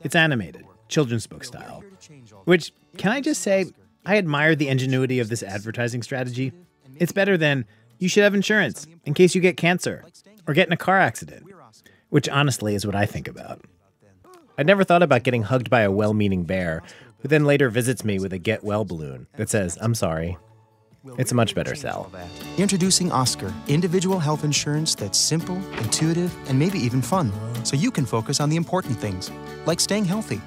It's animated, children's book style. Which, can I just say, I admire the ingenuity of this advertising strategy. It's better than, you should have insurance in case you get cancer or get in a car accident, which honestly is what I think about. I'd never thought about getting hugged by a well meaning bear who then later visits me with a get well balloon that says, I'm sorry. It's a much better sell. Introducing Oscar, individual health insurance that's simple, intuitive, and maybe even fun, so you can focus on the important things, like staying healthy.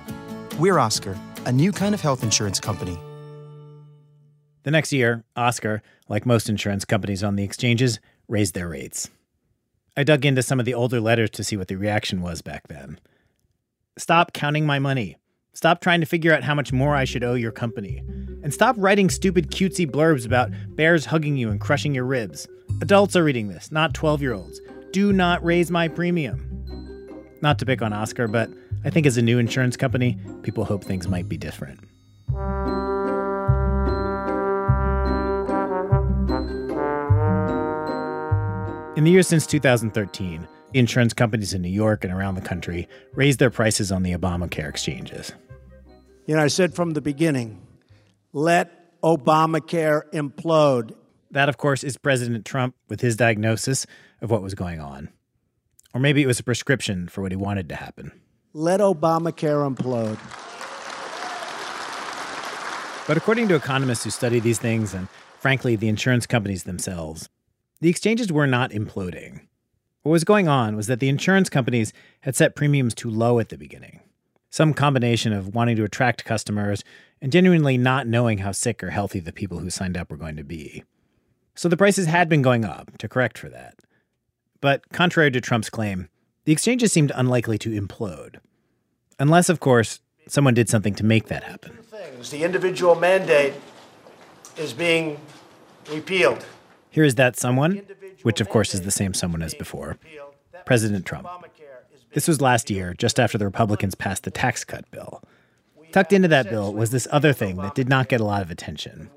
We're Oscar, a new kind of health insurance company. The next year, Oscar, like most insurance companies on the exchanges, raised their rates. I dug into some of the older letters to see what the reaction was back then. Stop counting my money. Stop trying to figure out how much more I should owe your company. And stop writing stupid cutesy blurbs about bears hugging you and crushing your ribs. Adults are reading this, not 12 year olds. Do not raise my premium. Not to pick on Oscar, but I think as a new insurance company, people hope things might be different. In the years since 2013, insurance companies in New York and around the country raised their prices on the Obamacare exchanges. You know, I said from the beginning, let Obamacare implode. That, of course, is President Trump with his diagnosis of what was going on. Or maybe it was a prescription for what he wanted to happen. Let Obamacare implode. But according to economists who study these things, and frankly, the insurance companies themselves, the exchanges were not imploding. What was going on was that the insurance companies had set premiums too low at the beginning. Some combination of wanting to attract customers and genuinely not knowing how sick or healthy the people who signed up were going to be. So the prices had been going up to correct for that. But contrary to Trump's claim, the exchanges seemed unlikely to implode. Unless, of course, someone did something to make that happen. Things. The individual mandate is being repealed. Here is that someone, which of course is the same someone as before President Trump. This was last year, just after the Republicans passed the tax cut bill. Tucked into that bill was this other thing that did not get a lot of attention.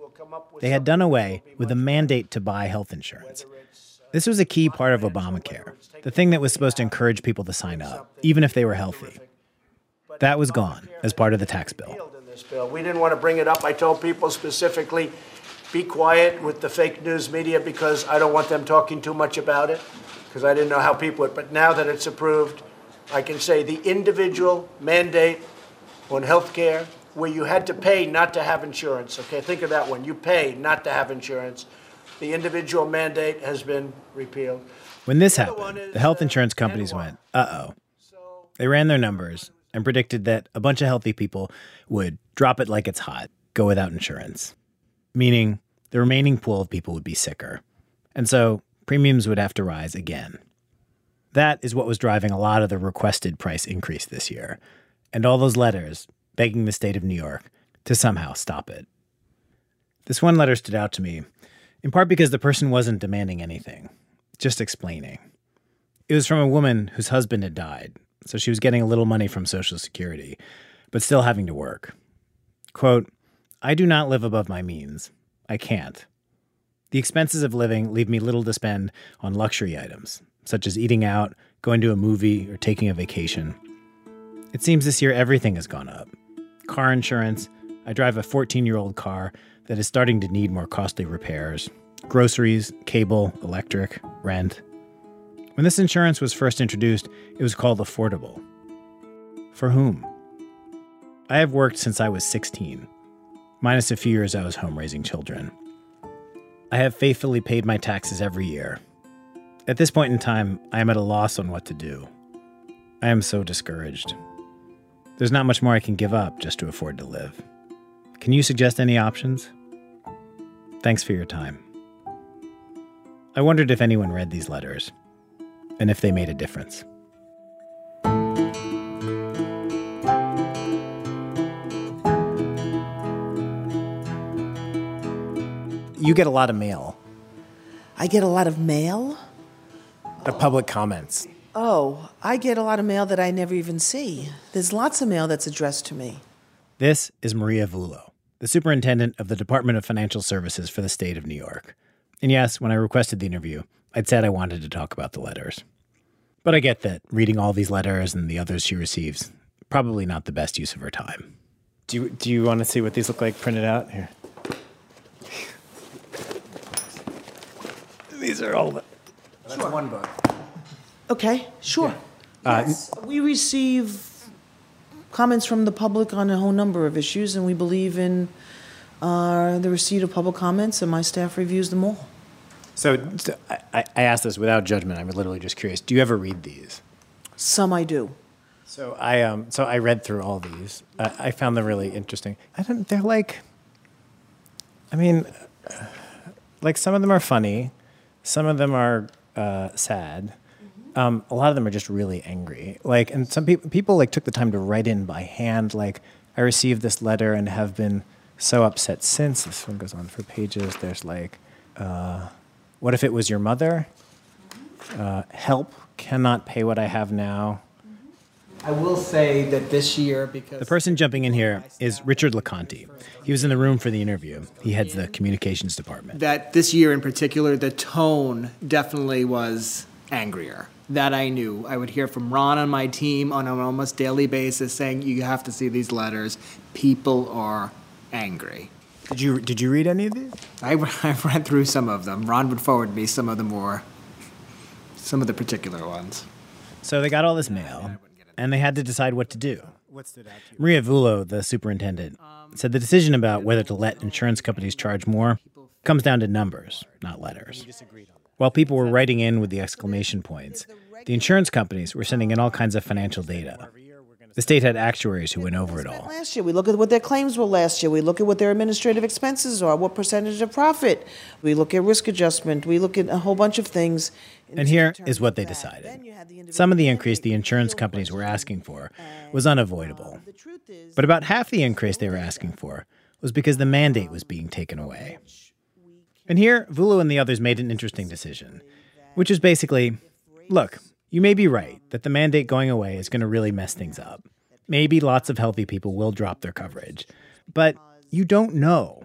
They had done away with the mandate to buy health insurance. This was a key part of Obamacare, the thing that was supposed to encourage people to sign up, even if they were healthy. That was gone as part of the tax bill. We didn't want to bring it up. I told people specifically be quiet with the fake news media because I don't want them talking too much about it because I didn't know how people would. But now that it's approved, I can say the individual mandate on health care where you had to pay not to have insurance. Okay, think of that one. You pay not to have insurance. The individual mandate has been repealed. When this happened, the health insurance companies went, uh oh. They ran their numbers and predicted that a bunch of healthy people would drop it like it's hot, go without insurance. Meaning, the remaining pool of people would be sicker. And so premiums would have to rise again. That is what was driving a lot of the requested price increase this year, and all those letters begging the state of New York to somehow stop it. This one letter stood out to me, in part because the person wasn't demanding anything, just explaining. It was from a woman whose husband had died, so she was getting a little money from Social Security, but still having to work. Quote, I do not live above my means, I can't. The expenses of living leave me little to spend on luxury items, such as eating out, going to a movie, or taking a vacation. It seems this year everything has gone up. Car insurance, I drive a 14 year old car that is starting to need more costly repairs, groceries, cable, electric, rent. When this insurance was first introduced, it was called affordable. For whom? I have worked since I was 16 minus a few years I was home raising children. I have faithfully paid my taxes every year. At this point in time, I am at a loss on what to do. I am so discouraged. There's not much more I can give up just to afford to live. Can you suggest any options? Thanks for your time. I wondered if anyone read these letters and if they made a difference. You get a lot of mail. I get a lot of mail? The public comments. Oh, I get a lot of mail that I never even see. There's lots of mail that's addressed to me. This is Maria Vullo, the superintendent of the Department of Financial Services for the state of New York. And yes, when I requested the interview, I'd said I wanted to talk about the letters. But I get that reading all these letters and the others she receives probably not the best use of her time. Do you, do you want to see what these look like printed out? Here. These are all the. That's one book. Okay, sure. Uh, Yes, we receive comments from the public on a whole number of issues, and we believe in uh, the receipt of public comments, and my staff reviews them all. So, so I, I asked this without judgment. I'm literally just curious. Do you ever read these? Some I do. So I um so I read through all these. I, I found them really interesting. I don't. They're like. I mean, like some of them are funny, some of them are uh, sad. Um, a lot of them are just really angry. Like, and some people people like took the time to write in by hand. Like, I received this letter and have been so upset since. This one goes on for pages. There's like, uh, what if it was your mother? Uh, help cannot pay what I have now. I will say that this year, because The person jumping in here is Richard LeConte. He was in the room for the interview. He heads the communications department. that this year in particular, the tone definitely was angrier. That I knew. I would hear from Ron on my team on an almost daily basis saying, "You have to see these letters. People are angry." Did you did you read any of these? I I've read through some of them. Ron would forward me some of the more, some of the particular ones. So they got all this mail, and they had to decide what to do. Maria Vullo, the superintendent, said the decision about whether to let insurance companies charge more comes down to numbers, not letters. While people were writing in with the exclamation points, the insurance companies were sending in all kinds of financial data. The state had actuaries who went over it all. Last year, we look at what their claims were last year. We look at what their administrative expenses are, what percentage of profit. We look at risk adjustment. We look at a whole bunch of things. And here is what they decided. Some of the increase the insurance companies were asking for was unavoidable. But about half the increase they were asking for was because the mandate was being taken away. And here, Vullo and the others made an interesting decision, which is basically look, you may be right that the mandate going away is going to really mess things up. Maybe lots of healthy people will drop their coverage, but you don't know.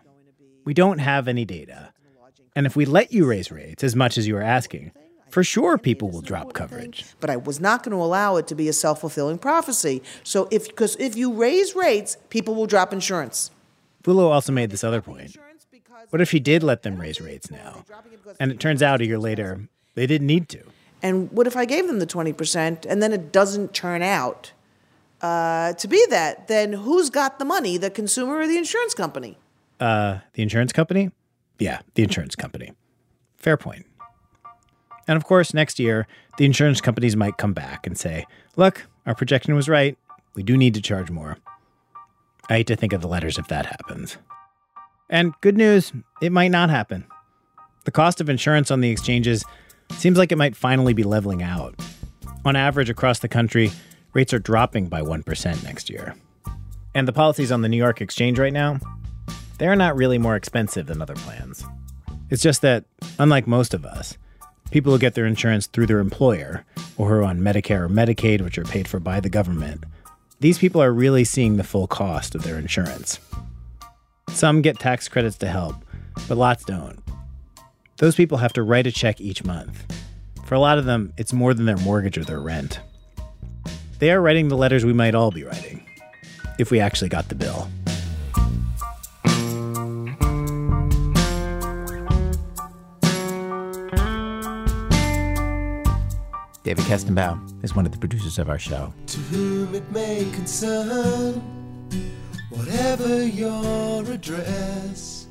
We don't have any data. And if we let you raise rates as much as you are asking, for sure people will drop coverage. But I was not going to allow it to be a self fulfilling prophecy. So, if because if you raise rates, people will drop insurance. Vullo also made this other point. What if she did let them raise rates now? And it turns out a year later, they didn't need to. And what if I gave them the 20% and then it doesn't turn out uh, to be that? Then who's got the money, the consumer or the insurance company? Uh, the insurance company? Yeah, the insurance company. Fair point. And of course, next year, the insurance companies might come back and say, look, our projection was right. We do need to charge more. I hate to think of the letters if that happens. And good news, it might not happen. The cost of insurance on the exchanges seems like it might finally be leveling out. On average, across the country, rates are dropping by 1% next year. And the policies on the New York exchange right now, they're not really more expensive than other plans. It's just that, unlike most of us, people who get their insurance through their employer or who are on Medicare or Medicaid, which are paid for by the government, these people are really seeing the full cost of their insurance. Some get tax credits to help, but lots don't. Those people have to write a check each month. For a lot of them, it's more than their mortgage or their rent. They are writing the letters we might all be writing, if we actually got the bill. David Kestenbaum is one of the producers of our show. To whom it may concern, whatever your address,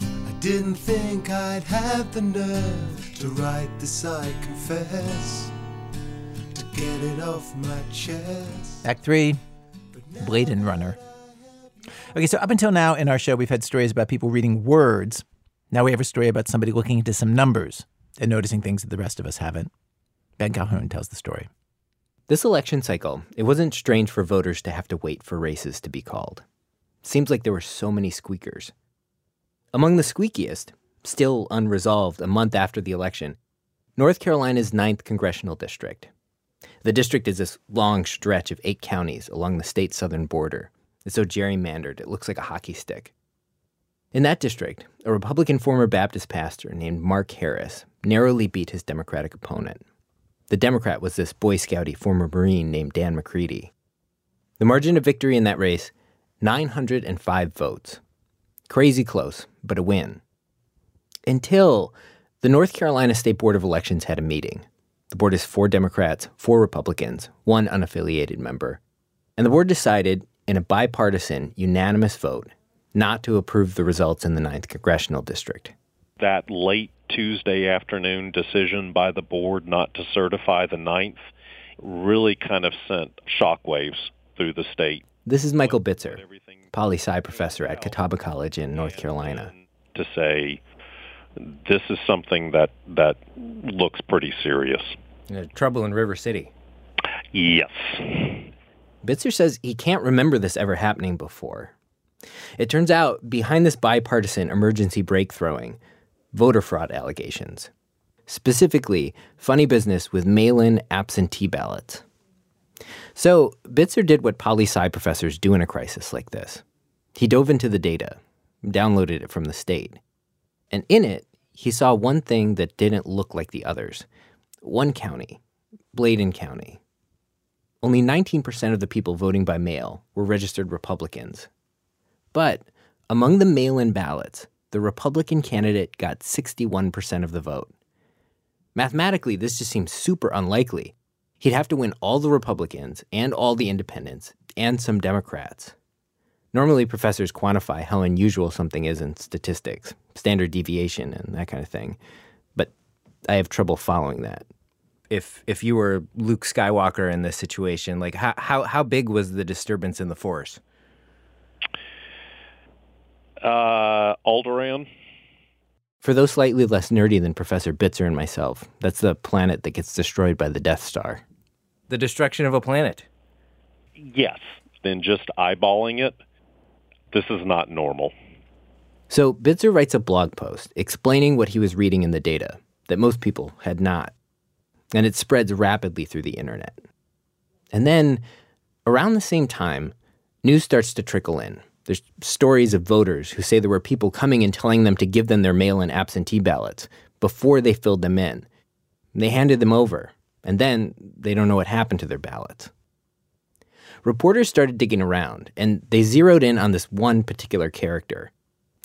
I didn't think I'd have the nerve to write this, I confess, to get it off my chest. Act three, Bladen Runner. Okay, so up until now in our show, we've had stories about people reading words. Now we have a story about somebody looking into some numbers and noticing things that the rest of us haven't. Ben Calhoun tells the story. This election cycle, it wasn't strange for voters to have to wait for races to be called. Seems like there were so many squeakers. Among the squeakiest, still unresolved a month after the election, North Carolina's 9th congressional district. The district is this long stretch of eight counties along the state's southern border. It's so gerrymandered, it looks like a hockey stick. In that district, a Republican former Baptist pastor named Mark Harris narrowly beat his Democratic opponent. The Democrat was this Boy Scouty former Marine named Dan McCready. The margin of victory in that race 905 votes. Crazy close, but a win. Until the North Carolina State Board of Elections had a meeting. The board is four Democrats, four Republicans, one unaffiliated member. And the board decided, in a bipartisan, unanimous vote, not to approve the results in the 9th Congressional District. That late Tuesday afternoon decision by the board not to certify the ninth really kind of sent shockwaves through the state. This is Michael Bitzer, poli sci professor at Catawba College in North Carolina. To say this is something that that looks pretty serious. Uh, trouble in River City. Yes. Bitzer says he can't remember this ever happening before. It turns out behind this bipartisan emergency brake throwing, voter fraud allegations. Specifically, funny business with mail in absentee ballots. So, Bitzer did what poli sci professors do in a crisis like this. He dove into the data, downloaded it from the state, and in it, he saw one thing that didn't look like the others. One county, Bladen County. Only 19% of the people voting by mail were registered Republicans. But among the mail in ballots, the Republican candidate got 61% of the vote. Mathematically, this just seems super unlikely. He'd have to win all the Republicans and all the independents and some Democrats. Normally, professors quantify how unusual something is in statistics, standard deviation, and that kind of thing. But I have trouble following that. If if you were Luke Skywalker in this situation, like how how, how big was the disturbance in the force? Uh, Alderaan. For those slightly less nerdy than Professor Bitzer and myself, that's the planet that gets destroyed by the Death Star. The destruction of a planet. Yes. Then just eyeballing it, this is not normal. So Bitzer writes a blog post explaining what he was reading in the data that most people had not. And it spreads rapidly through the internet. And then, around the same time, news starts to trickle in. There's stories of voters who say there were people coming and telling them to give them their mail in absentee ballots before they filled them in. They handed them over, and then they don't know what happened to their ballots reporters started digging around and they zeroed in on this one particular character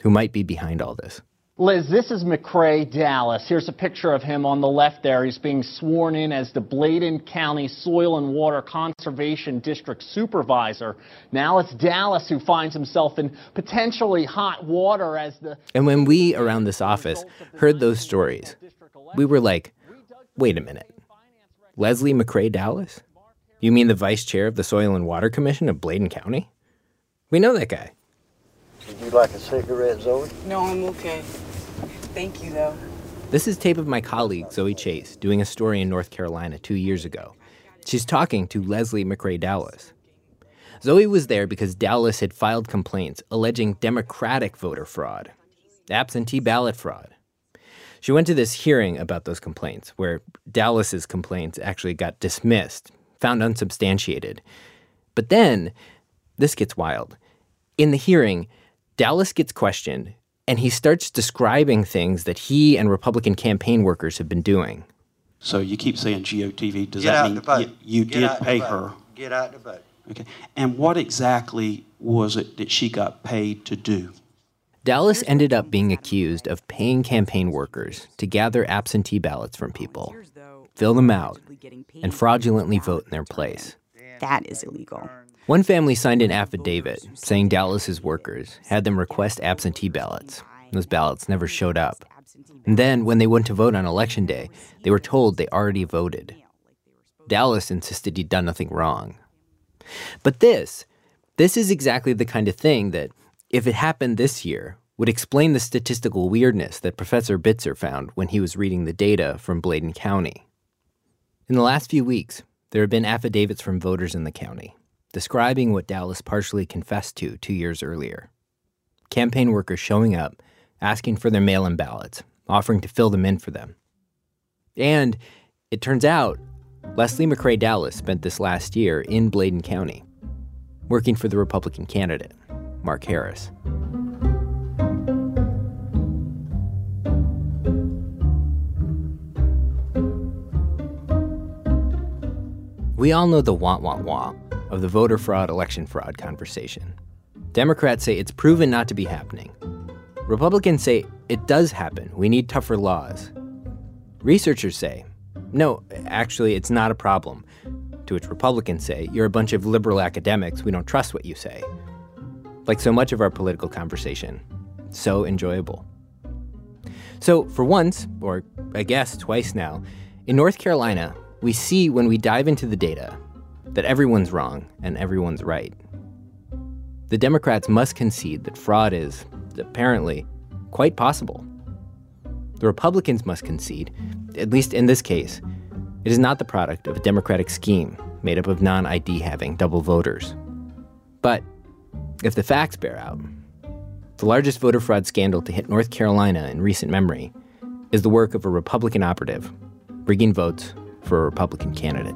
who might be behind all this. Liz, this is McCrae Dowless. Here's a picture of him on the left there. He's being sworn in as the Bladen County Soil and Water Conservation District Supervisor. Now it's Dowless who finds himself in potentially hot water as the. And when we around this office heard those stories, we were like, wait a minute. Leslie McCrae Dowless? You mean the vice chair of the Soil and Water Commission of Bladen County? We know that guy. Would you like a cigarette, Zoe? No, I'm okay. Thank you, though. This is tape of my colleague, Zoe Chase, doing a story in North Carolina two years ago. She's talking to Leslie McCrae Dowless. Zoe was there because Dowless had filed complaints alleging Democratic voter fraud, absentee ballot fraud. She went to this hearing about those complaints, where Dowless's complaints actually got dismissed found unsubstantiated. But then, this gets wild. In the hearing, Dowless gets questioned, and he starts describing things that he and Republican campaign workers have been doing. So you keep saying GOTV. Does Get that mean you, you did pay her? Get out the boat. Okay. And what exactly was it that she got paid to do? Dowless ended up being accused of paying campaign workers to gather absentee ballots from people, fill them out, and fraudulently vote in their place. That is illegal. One family signed an affidavit saying Dowless's workers had them request absentee ballots. Those ballots never showed up. And then, when they went to vote on election day, they were told they already voted. Dowless insisted he'd done nothing wrong. But this, this is exactly the kind of thing that, if it happened this year, would explain the statistical weirdness that Professor Bitzer found when he was reading the data from Bladen County. In the last few weeks, there have been affidavits from voters in the county describing what Dowless partially confessed to two years earlier. Campaign workers showing up, asking for their mail in ballots, offering to fill them in for them. And it turns out Leslie McCrae Dowless spent this last year in Bladen County, working for the Republican candidate, Mark Harris. We all know the want, want, want of the voter fraud, election fraud conversation. Democrats say it's proven not to be happening. Republicans say it does happen. We need tougher laws. Researchers say, no, actually, it's not a problem. To which Republicans say, you're a bunch of liberal academics. We don't trust what you say. Like so much of our political conversation, so enjoyable. So, for once, or I guess twice now, in North Carolina, we see when we dive into the data that everyone's wrong and everyone's right. The Democrats must concede that fraud is, apparently, quite possible. The Republicans must concede, at least in this case, it is not the product of a Democratic scheme made up of non ID having double voters. But if the facts bear out, the largest voter fraud scandal to hit North Carolina in recent memory is the work of a Republican operative rigging votes for a Republican candidate.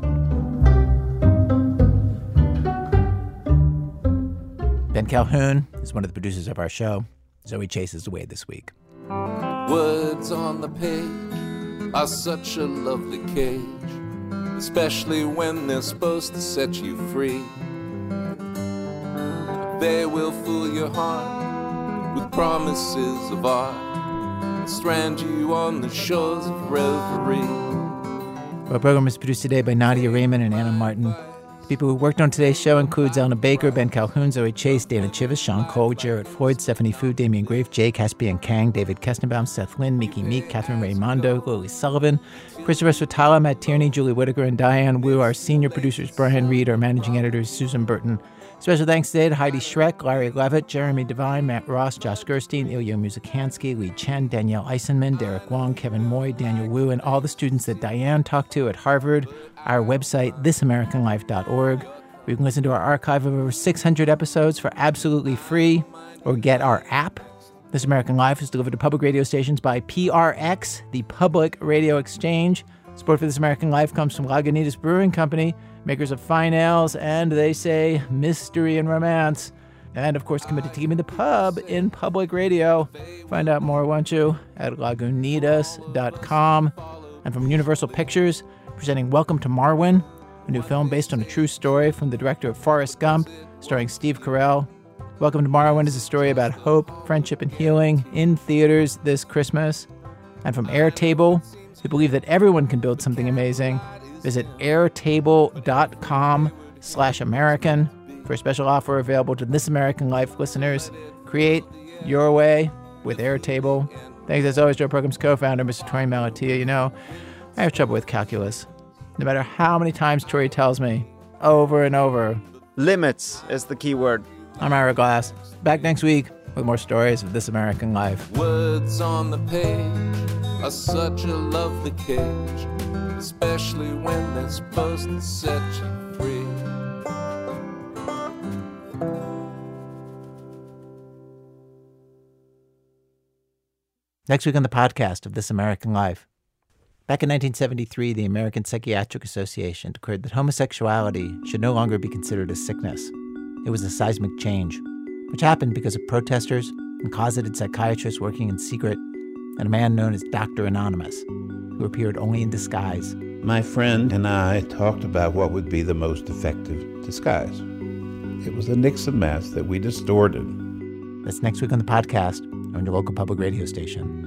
Ben Calhoun is one of the producers of our show. Zoe Chase is away this week. Words on the page are such a lovely cage, especially when they're supposed to set you free. They will fool your heart with promises of art and strand you on the shores of reverie. Our program is produced today by Nadia Raymond and Anna Martin. People who worked on today's show include Elna Baker, Ben Calhoun, Zoe Chase, Dana Chivvis, Sean Cole, Jared Floyd, Stephanie Foo, Damian Grafe, Jay Caspian Kang, David Kestenbaum, Seth Lind, Miki Meek, Katherine Raimondo, Lily Sullivan, Christopher Swetala, Matt Tierney, Julie Whitaker, and Diane Wu. Our senior producers, Brian Reed. Our managing editors, Susan Burton. Special thanks today to Heidi Schreck, Larry Levitt, Jeremy Devine, Matt Ross, Josh Gerstein, Ilya Muzikansky, Lee Chen, Danielle Eisenman, Derek Wong, Kevin Moy, Daniel Wu, and all the students that Diane talked to at Harvard. Our website, thisamericanlife.org. You can listen to our archive of over 600 episodes for absolutely free or get our app. This American Life is delivered to public radio stations by PRX, the Public Radio Exchange. Support for This American Life comes from Lagunitas Brewing Company, makers of fine ales, and they say mystery and romance. And of course, committed to keeping the pub in public radio. Find out more, won't you, at lagunitas.com. And from Universal Pictures, presenting Welcome to Marwen, a new film based on a true story from the director of Forrest Gump, starring Steve Carell. Welcome to Marwen is a story about hope, friendship, and healing in theaters this Christmas. And from Airtable, who believe that everyone can build something amazing, visit airtable.com slash American for a special offer available to This American Life listeners. Create your way with Airtable. Thanks as always to our program's co-founder, Mr. Torey Malatia. You know, I have trouble with calculus. No matter how many times Torey tells me, over and over. Limits is the key word. I'm Ira Glass. Back next week with more stories of This American Life. Words on the page are such a lovely cage, especially when they're supposed to set you free. Next week on the podcast of This American Life. Back in 1973, the American Psychiatric Association declared that homosexuality should no longer be considered a sickness. It was a seismic change, which happened because of protesters and closeted psychiatrists working in secret, and a man known as Dr. Anonymous, who appeared only in disguise. My friend and I talked about what would be the most effective disguise. It was the Nixon mask that we distorted. That's next week on the podcast on your local public radio station.